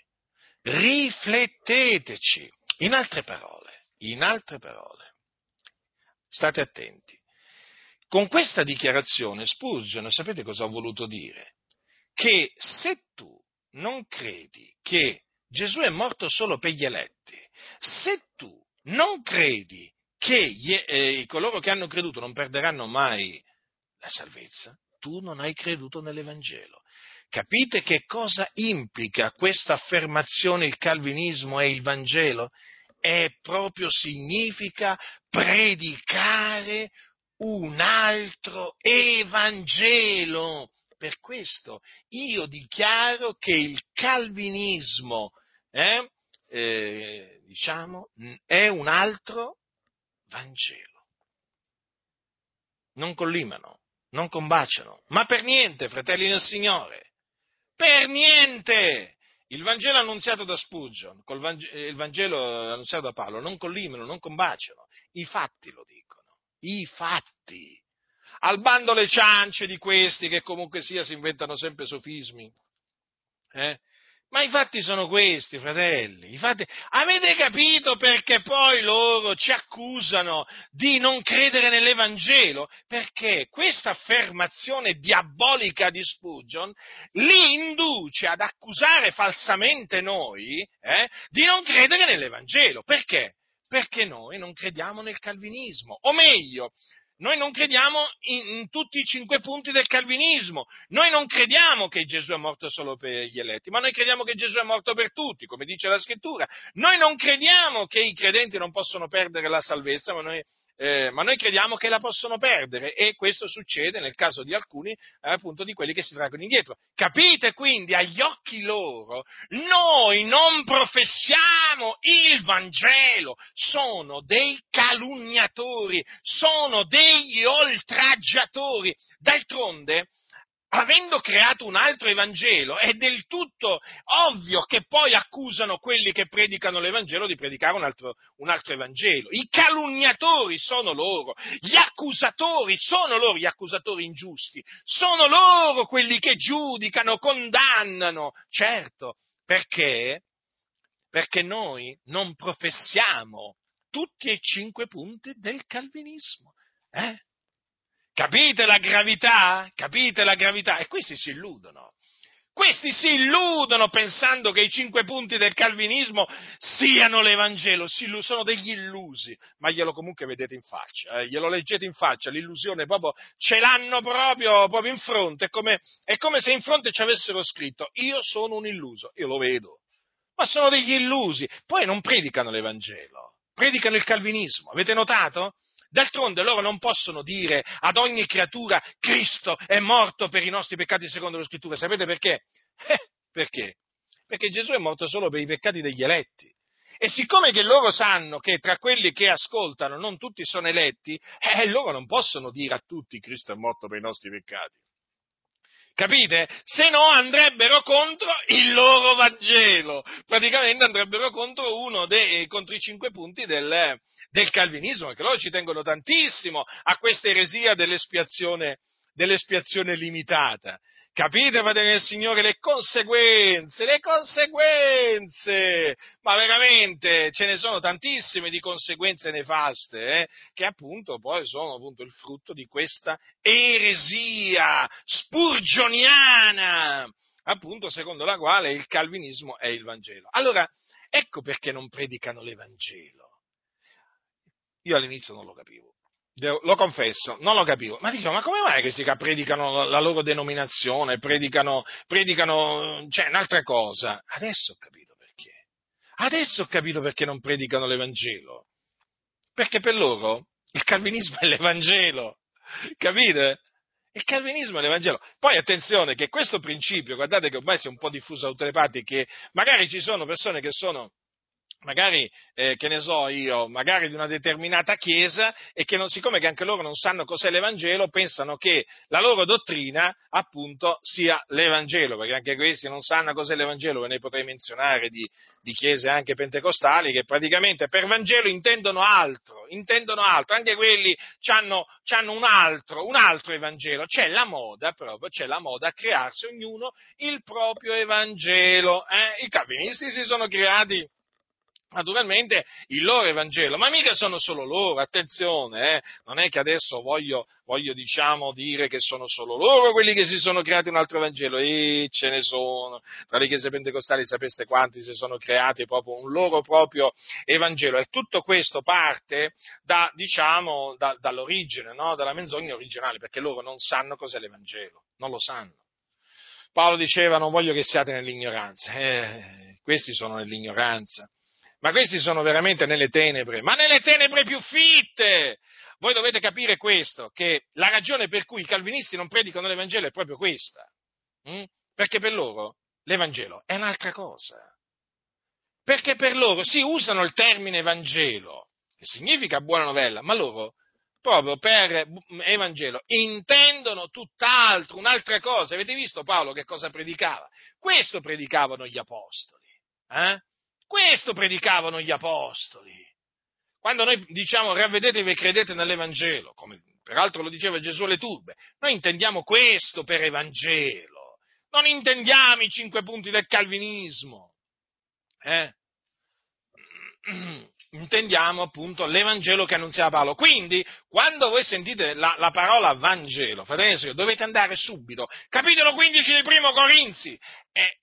[SPEAKER 1] rifletteteci. In altre parole, in altre parole, state attenti. Con questa dichiarazione Spurgeon, sapete cosa ho voluto dire? Che se tu non credi che Gesù è morto solo per gli eletti, se tu non credi che gli, eh, coloro che hanno creduto non perderanno mai la salvezza, tu non hai creduto nell'Evangelo. Capite che cosa implica questa affermazione il calvinismo e il Vangelo? È proprio significa predicare un altro Evangelo. Per questo io dichiaro che il calvinismo eh, eh, diciamo, è un altro Vangelo. Non collimano, non combaciano, ma per niente, fratelli del Signore, per niente! Il Vangelo annunziato da Spurgeon, Vangelo, il Vangelo annunziato da Paolo, non collimano, non combaciano, i fatti lo dicono, i fatti. Al bando le ciance di questi che comunque sia si inventano sempre sofismi. Eh? Ma i fatti sono questi, fratelli. Fatti... Avete capito perché poi loro ci accusano di non credere nell'Evangelo? Perché questa affermazione diabolica di Spurgeon li induce ad accusare falsamente noi eh, di non credere nell'Evangelo. Perché? Perché noi non crediamo nel calvinismo. O meglio, noi non crediamo in, in, tutti i cinque punti del calvinismo. Noi non crediamo che Gesù è morto solo per gli eletti, ma noi crediamo che Gesù è morto per tutti, come dice la scrittura. Noi non crediamo che i credenti non possono perdere la salvezza, ma noi eh, ma noi crediamo che la possono perdere e questo succede nel caso di alcuni, eh, appunto, di quelli che si traggono indietro. Capite quindi agli occhi loro, noi non professiamo il Vangelo, sono dei calunniatori, sono degli oltraggiatori. D'altronde, avendo creato un altro Evangelo, è del tutto ovvio che poi accusano quelli che predicano l'Evangelo di predicare un altro, un altro, Evangelo. I calunniatori sono loro, gli accusatori sono loro, gli accusatori ingiusti, sono loro quelli che giudicano, condannano. Certo, perché? Perché noi non professiamo tutti e cinque punti del calvinismo. Eh? Capite la gravità? Capite la gravità? E questi si illudono. Questi si illudono pensando che i cinque punti del calvinismo siano l'Evangelo, sono degli illusi, ma glielo comunque vedete in faccia, eh? glielo leggete in faccia, l'illusione proprio ce l'hanno proprio, proprio in fronte, è come, è come se in fronte ci avessero scritto io sono un illuso, io lo vedo, ma sono degli illusi, poi non predicano l'Evangelo, predicano il calvinismo, avete notato? D'altronde loro non possono dire ad ogni creatura Cristo è morto per i nostri peccati secondo le scritture. Sapete perché? Eh, perché? Perché Gesù è morto solo per i peccati degli eletti. E siccome che loro sanno che tra quelli che ascoltano non tutti sono eletti, eh, loro non possono dire a tutti Cristo è morto per i nostri peccati. Capite? Se no andrebbero contro il loro Vangelo. Praticamente andrebbero contro uno dei, contro i cinque punti del, del calvinismo, perché loro ci tengono tantissimo a questa eresia dell'espiazione, dell'espiazione limitata. Capite, fratelli del Signore, le conseguenze, le conseguenze! Ma veramente ce ne sono tantissime di conseguenze nefaste, eh, che appunto poi sono appunto il frutto di questa eresia spurgioniana, appunto secondo la quale il calvinismo è il Vangelo. Allora, ecco perché non predicano l'Evangelo. Io all'inizio non lo capivo. Lo confesso, non lo capivo. Ma dicevo, ma come mai questi che predicano la loro denominazione, predicano, predicano, cioè, un'altra cosa? Adesso ho capito perché. Adesso ho capito perché non predicano l'Evangelo. Perché per loro Il calvinismo è l'Evangelo, capite? Il calvinismo è l'Evangelo. Poi attenzione che questo principio, guardate che ormai si è un po' diffuso da tutte le parti, che magari ci sono persone che sono magari, eh, che ne so io, magari di una determinata chiesa e che non, siccome che anche loro non sanno cos'è l'Evangelo, pensano che la loro dottrina appunto sia l'Evangelo, perché anche questi non sanno cos'è l'Evangelo, ve ne potrei menzionare di, di chiese anche pentecostali che praticamente per Vangelo intendono altro, intendono altro, anche quelli hanno un altro, un altro Evangelo, c'è la moda proprio, c'è la moda a crearsi ognuno il proprio Evangelo, eh? i calvinisti si sono creati naturalmente il loro Evangelo, ma mica sono solo loro, attenzione, eh? non è che adesso voglio, voglio, diciamo dire che sono solo loro quelli che si sono creati un altro Evangelo, e ce ne sono, tra le chiese pentecostali sapeste quanti si sono creati proprio un loro proprio Evangelo e tutto questo parte da, diciamo, da, dall'origine, no? dalla menzogna originale, perché loro non sanno cos'è l'Evangelo, non lo sanno. Paolo diceva non voglio che siate nell'ignoranza, eh, questi sono nell'ignoranza ma questi sono veramente nelle tenebre, ma nelle tenebre più fitte! Voi dovete capire questo, che la ragione per cui i calvinisti non predicano l'Evangelo è proprio questa. Hm? Perché per loro l'Evangelo è un'altra cosa. Perché per loro si usano il termine Vangelo, che significa buona novella, ma loro proprio per Evangelo intendono tutt'altro, un'altra cosa. Avete visto Paolo che cosa predicava? Questo predicavano gli apostoli. Eh? Questo predicavano gli apostoli. Quando noi diciamo ravvedetevi e credete nell'Evangelo, come peraltro lo diceva Gesù alle turbe, noi intendiamo questo per Evangelo, non intendiamo i cinque punti del calvinismo. Eh? Intendiamo appunto l'Evangelo che annunziava Paolo. Quindi, quando voi sentite la, la parola Vangelo, fratelli, dovete andare subito. Capitolo 15 di Primo Corinzi. Eh,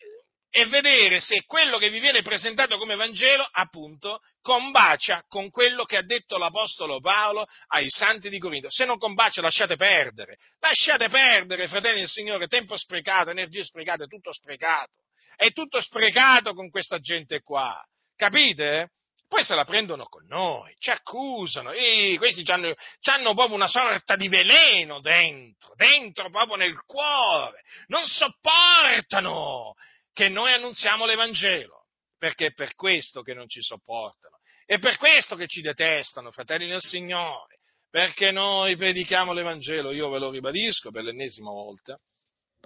[SPEAKER 1] e vedere se quello che vi viene presentato come Vangelo, appunto, combacia con quello che ha detto l'Apostolo Paolo ai santi di Corinto. Se non combacia, lasciate perdere. Lasciate perdere, fratelli del Signore, tempo sprecato, energie sprecate, tutto sprecato. È tutto sprecato con questa gente qua. Capite? Poi se la prendono con noi, ci accusano, e questi hanno, hanno proprio una sorta di veleno dentro, dentro proprio nel cuore, non sopportano che noi annunziamo l'Evangelo, perché è per questo che non ci sopportano, è per questo che ci detestano, fratelli del Signore, perché noi predichiamo l'Evangelo, io ve lo ribadisco per l'ennesima volta.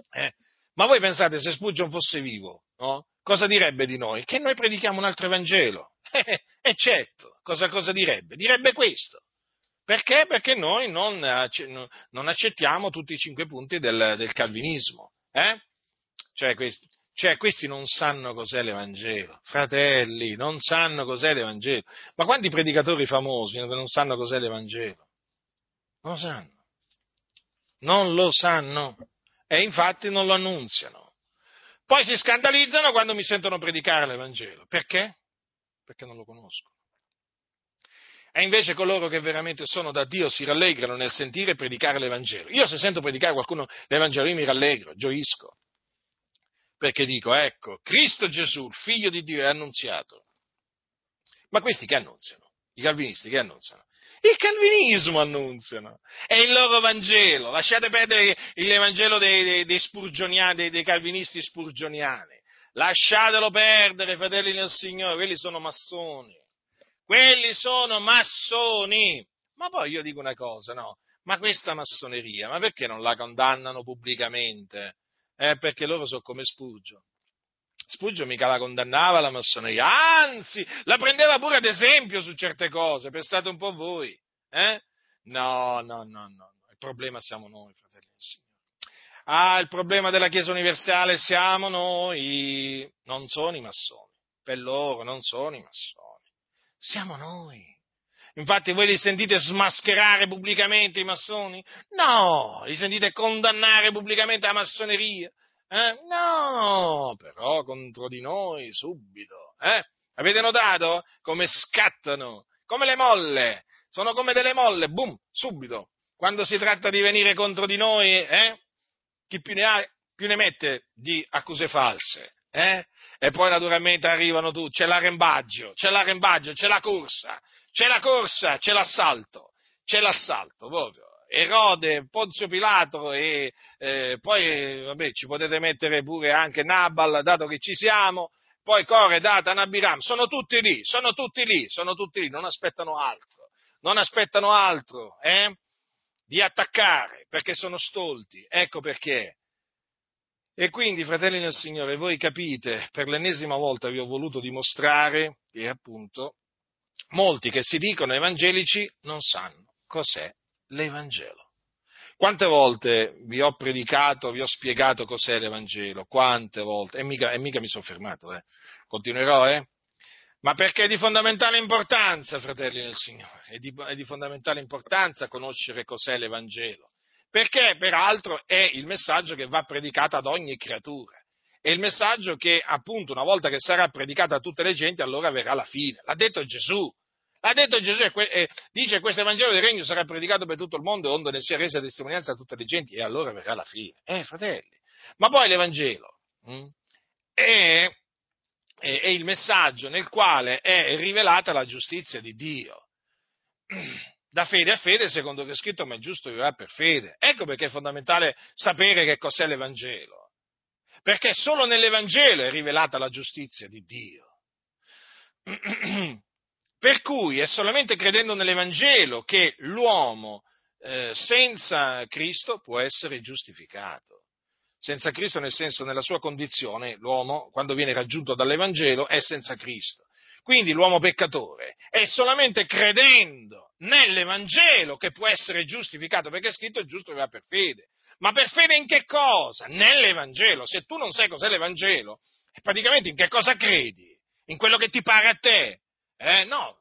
[SPEAKER 1] Eh? Ma voi pensate se Spurgeon fosse vivo, no? cosa direbbe di noi? Che noi predichiamo un altro Evangelo. e certo, cosa, cosa direbbe? Direbbe questo. Perché? Perché noi non, non accettiamo tutti i cinque punti del, del calvinismo. Eh? Cioè, questo, cioè, questi non sanno cos'è l'Evangelo. Fratelli, non sanno cos'è l'Evangelo. Ma quanti predicatori famosi non sanno cos'è l'Evangelo? Non lo sanno. Non lo sanno. E infatti non lo annunziano. Poi si scandalizzano quando mi sentono predicare l'Evangelo. Perché? Perché non lo conoscono. E invece coloro che veramente sono da Dio si rallegrano nel sentire predicare l'Evangelo. Io se sento predicare qualcuno l'Evangelo, io mi rallegro, gioisco perché dico, ecco, Cristo Gesù, figlio di Dio, è annunziato. Ma questi che annunziano? I calvinisti che annunziano? Il calvinismo annunziano, è il loro Vangelo. Lasciate perdere l'Evangelo dei, dei, dei, spurgioniani, dei, dei calvinisti spurgioniani. Lasciatelo perdere, fratelli del Signore, quelli sono massoni. Quelli sono massoni. Ma poi io dico una cosa, no? Ma questa massoneria, ma perché non la condannano pubblicamente? Eh, perché loro sono come Spurgio. Spurgio mica la condannava la massoneria, anzi, la prendeva pure ad esempio su certe cose, pensate un po' voi. Eh? No, no, no, no, il problema siamo noi, fratelli del Signore. Ah, il problema della Chiesa universale siamo noi, non sono i massoni, per loro non sono i massoni, siamo noi. Infatti voi li sentite smascherare pubblicamente i massoni? No, li sentite condannare pubblicamente la massoneria? Eh? No, però contro di noi subito. Eh? Avete notato come scattano? Come le molle. Sono come delle molle, boom, subito. Quando si tratta di venire contro di noi, eh? chi più ne ha, più ne mette di accuse false. Eh? E poi naturalmente arrivano tutti, c'è l'arrembaggio, c'è l'arrembaggio, c'è la corsa, c'è la corsa, c'è l'assalto, c'è l'assalto proprio. Erode, Ponzio Pilato e eh, poi vabbè, ci potete mettere pure anche Nabal, dato che ci siamo, poi Core, Data, Nabiram, sono tutti lì, sono tutti lì, sono tutti lì, non aspettano altro, non aspettano altro, eh? Di attaccare, perché sono stolti, ecco perché. E quindi, fratelli del Signore, voi capite, per l'ennesima volta vi ho voluto dimostrare che appunto molti che si dicono evangelici non sanno cos'è l'Evangelo. Quante volte vi ho predicato, vi ho spiegato cos'è l'Evangelo? Quante volte? E mica, e mica mi sono fermato, eh. Continuerò, eh? Ma perché è di fondamentale importanza, fratelli del Signore, è di, è di fondamentale importanza conoscere cos'è l'Evangelo. Perché, peraltro, è il messaggio che va predicato ad ogni creatura. È il messaggio che, appunto, una volta che sarà predicato a tutte le genti, allora verrà la fine. L'ha detto Gesù. Ha detto Gesù, e dice questo Evangelo del Regno sarà predicato per tutto il mondo, onde ne sia resa testimonianza a tutte le genti, e allora verrà la fine. Eh, fratelli. Ma poi l'Evangelo mh, hm, è, è, è il messaggio nel quale è rivelata la giustizia di Dio. Da fede a fede, secondo che è scritto, ma è giusto vivrà per fede. Ecco perché è fondamentale sapere che cos'è l'Evangelo. Perché solo nell'Evangelo è rivelata la giustizia di Dio. Per cui è solamente credendo nell'Evangelo che l'uomo eh, senza Cristo può essere giustificato. Senza Cristo nel senso nella sua condizione, l'uomo quando viene raggiunto dall'Evangelo è senza Cristo. Quindi l'uomo peccatore è solamente credendo nell'Evangelo che può essere giustificato, perché è scritto il giusto va per fede. Ma per fede in che cosa? Nell'Evangelo. Se tu non sai cos'è l'Evangelo, praticamente in che cosa credi? In quello che ti pare a te? Eh, no,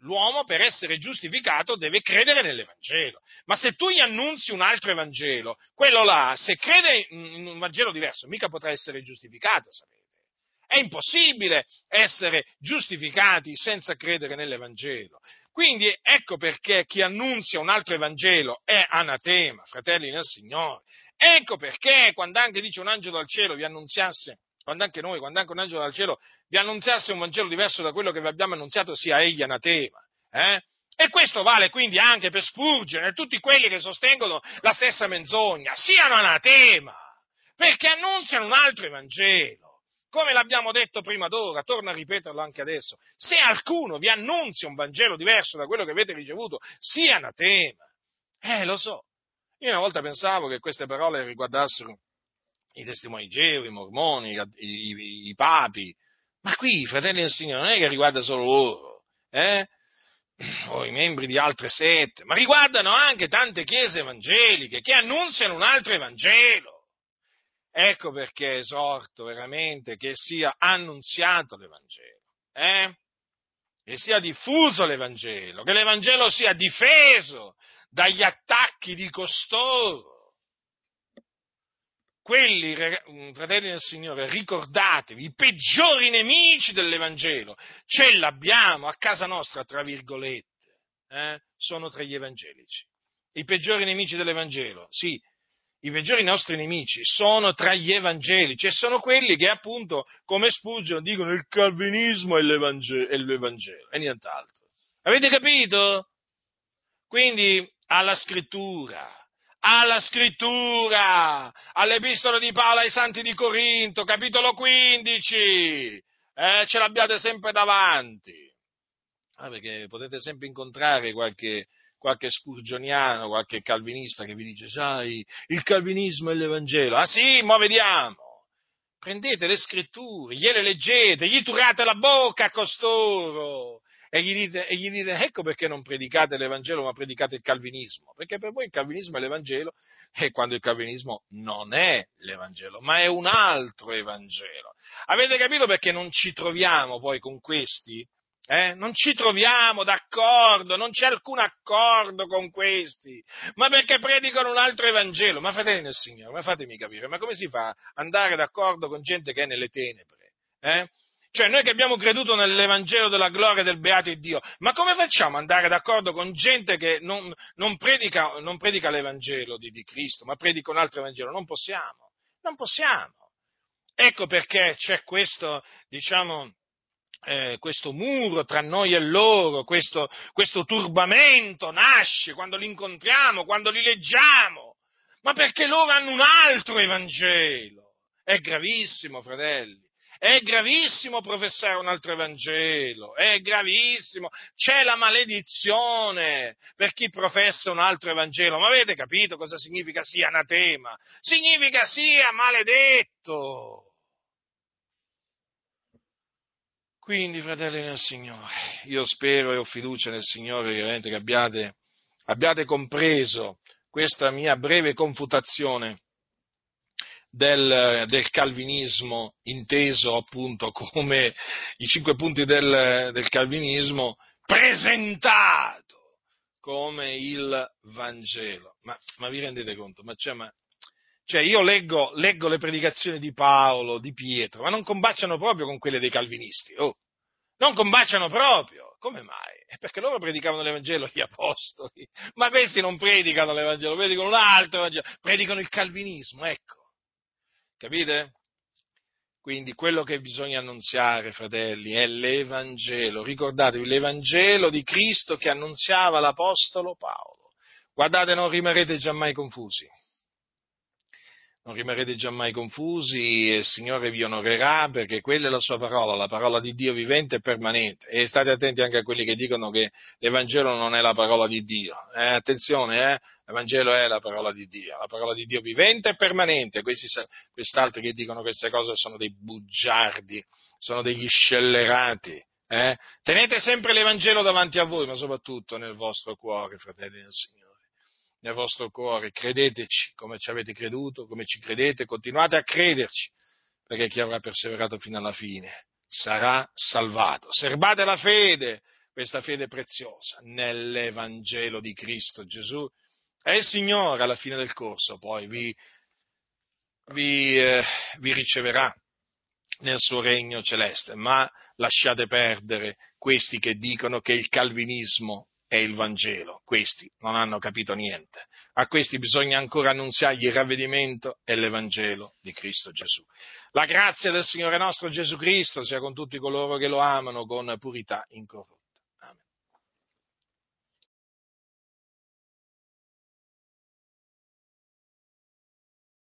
[SPEAKER 1] l'uomo per essere giustificato deve credere nell'Evangelo. Ma se tu gli annunzi un altro Evangelo, quello là, se crede in un Vangelo diverso, mica potrà essere giustificato, sapete. È impossibile essere giustificati senza credere nell'Evangelo. Quindi ecco perché chi annunzia un altro Evangelo è anatema, fratelli nel Signore. Ecco perché quando anche dice un angelo dal cielo vi annunziasse quando anche noi, quando anche un angelo dal cielo vi annunziasse un Vangelo diverso da quello che vi abbiamo annunziato, sia egli anatema. Eh? E questo vale quindi anche per Spurgeon e tutti quelli che sostengono la stessa menzogna, siano anatema, perché annunziano un altro Evangelo. Come l'abbiamo detto prima d'ora, torno a ripeterlo anche adesso, se alcuno vi annunzia un Vangelo diverso da quello che avete ricevuto, sia anatema. Eh, lo so. Io una volta pensavo che queste parole riguardassero i testimoni Geo, i mormoni, i, i, i, papi, ma qui, fratelli del Signore, non è che riguarda solo loro, eh? o i membri di altre sette, ma riguardano anche tante chiese evangeliche che annunziano un altro Evangelo. Ecco perché esorto veramente che sia annunziato l'Evangelo, eh? che sia diffuso l'Evangelo, che l'Evangelo sia difeso dagli attacchi di costoro quelli, mm, fratelli del Signore, ricordatevi, i peggiori nemici dell'Evangelo, ce l'abbiamo a casa nostra, tra virgolette, eh? sono tra gli evangelici. I peggiori nemici dell'Evangelo, sì, i peggiori nostri nemici sono tra gli evangelici e sono quelli che appunto, come Spurgeon, dicono il calvinismo è l'Evangelo, è l'Evangelo e nient'altro. Avete capito? Quindi alla scrittura, alla scrittura, all'epistola di Paolo ai Santi di Corinto, capitolo 15, eh, ce l'abbiate sempre davanti. Ah, perché potete sempre incontrare qualche, qualche spurgioniano, qualche calvinista che vi dice, sai, il calvinismo è l'Evangelo. Ah sì, ma vediamo. Prendete le scritture, gliele leggete, gli turate la bocca a costoro e gli, dite, e gli dite ecco perché non predicate l'Evangelo ma predicate il calvinismo, perché per voi il calvinismo è l'Evangelo e quando il calvinismo non è l'Evangelo, ma è un altro Evangelo. Avete capito perché non ci troviamo poi con questi? Eh? Non ci troviamo d'accordo, non c'è alcun accordo con questi, ma perché predicano un altro Evangelo. Ma fratelli del Signore, ma fatemi capire, ma come si fa ad andare d'accordo con gente che è nelle tenebre? Eh? Cioè, noi che abbiamo creduto nell'Evangelo della gloria del beato Dio, ma come facciamo ad andare d'accordo con gente che non, non, predica, non predica, l'Evangelo di, di, Cristo, ma predica un altro Evangelo? Non possiamo, non possiamo. Ecco perché c'è questo, diciamo, eh, questo muro tra noi e loro, questo, questo turbamento nasce quando li incontriamo, quando li leggiamo, ma perché loro hanno un altro Evangelo. È gravissimo, fratelli. È gravissimo professare un altro Evangelo, è gravissimo. C'è la maledizione per chi professa un altro Evangelo. Ma avete capito cosa significa sia anatema? Significa sia maledetto. Quindi, fratelli del Signore, io spero e ho fiducia nel Signore veramente che abbiate, abbiate compreso questa mia breve confutazione del, del, calvinismo, inteso appunto come i cinque punti del, del calvinismo, presentato come il Vangelo. Ma, ma vi rendete conto? Ma, cioè, ma cioè io leggo, leggo, le predicazioni di Paolo, di Pietro, ma non combaciano proprio con quelle dei calvinisti. Oh, non combaciano proprio. Come mai? Perché loro predicavano l'Evangelo, gli apostoli, ma questi non predicano l'Evangelo, predicano un altro Evangelo, predicano il calvinismo, ecco. Capite? Quindi quello che bisogna annunziare, fratelli, è l'Evangelo. Ricordatevi l'Evangelo di Cristo che annunziava l'Apostolo Paolo. Guardate, non rimarrete giammai confusi non rimarrete giammai confusi il Signore vi onorerà perché quella è la sua parola, la parola di Dio vivente e permanente. E state attenti anche a quelli che dicono che l'Evangelo non è la parola di Dio. Eh, attenzione, eh, l'Evangelo è la parola di Dio, la parola di Dio vivente e permanente. Questi, quest'altri che dicono queste cose sono dei bugiardi, sono degli scellerati. Eh? Tenete sempre l'Evangelo davanti a voi, ma soprattutto nel vostro cuore, fratelli del Signore nel vostro cuore, credeteci come ci avete creduto, come ci credete, continuate a crederci, perché chi avrà perseverato fino alla fine sarà salvato. Serbate la fede, questa fede preziosa, nell'Evangelo di Cristo Gesù. E il Signore alla fine del corso poi vi, vi, eh, vi riceverà nel suo regno celeste, ma lasciate perdere questi che dicono che il calvinismo è il Vangelo. Questi non hanno capito niente. A questi bisogna ancora annunziargli il ravvedimento e l'Evangelo di Cristo Gesù. La grazia del Signore nostro Gesù Cristo sia con tutti coloro che lo amano con purità incorrotta.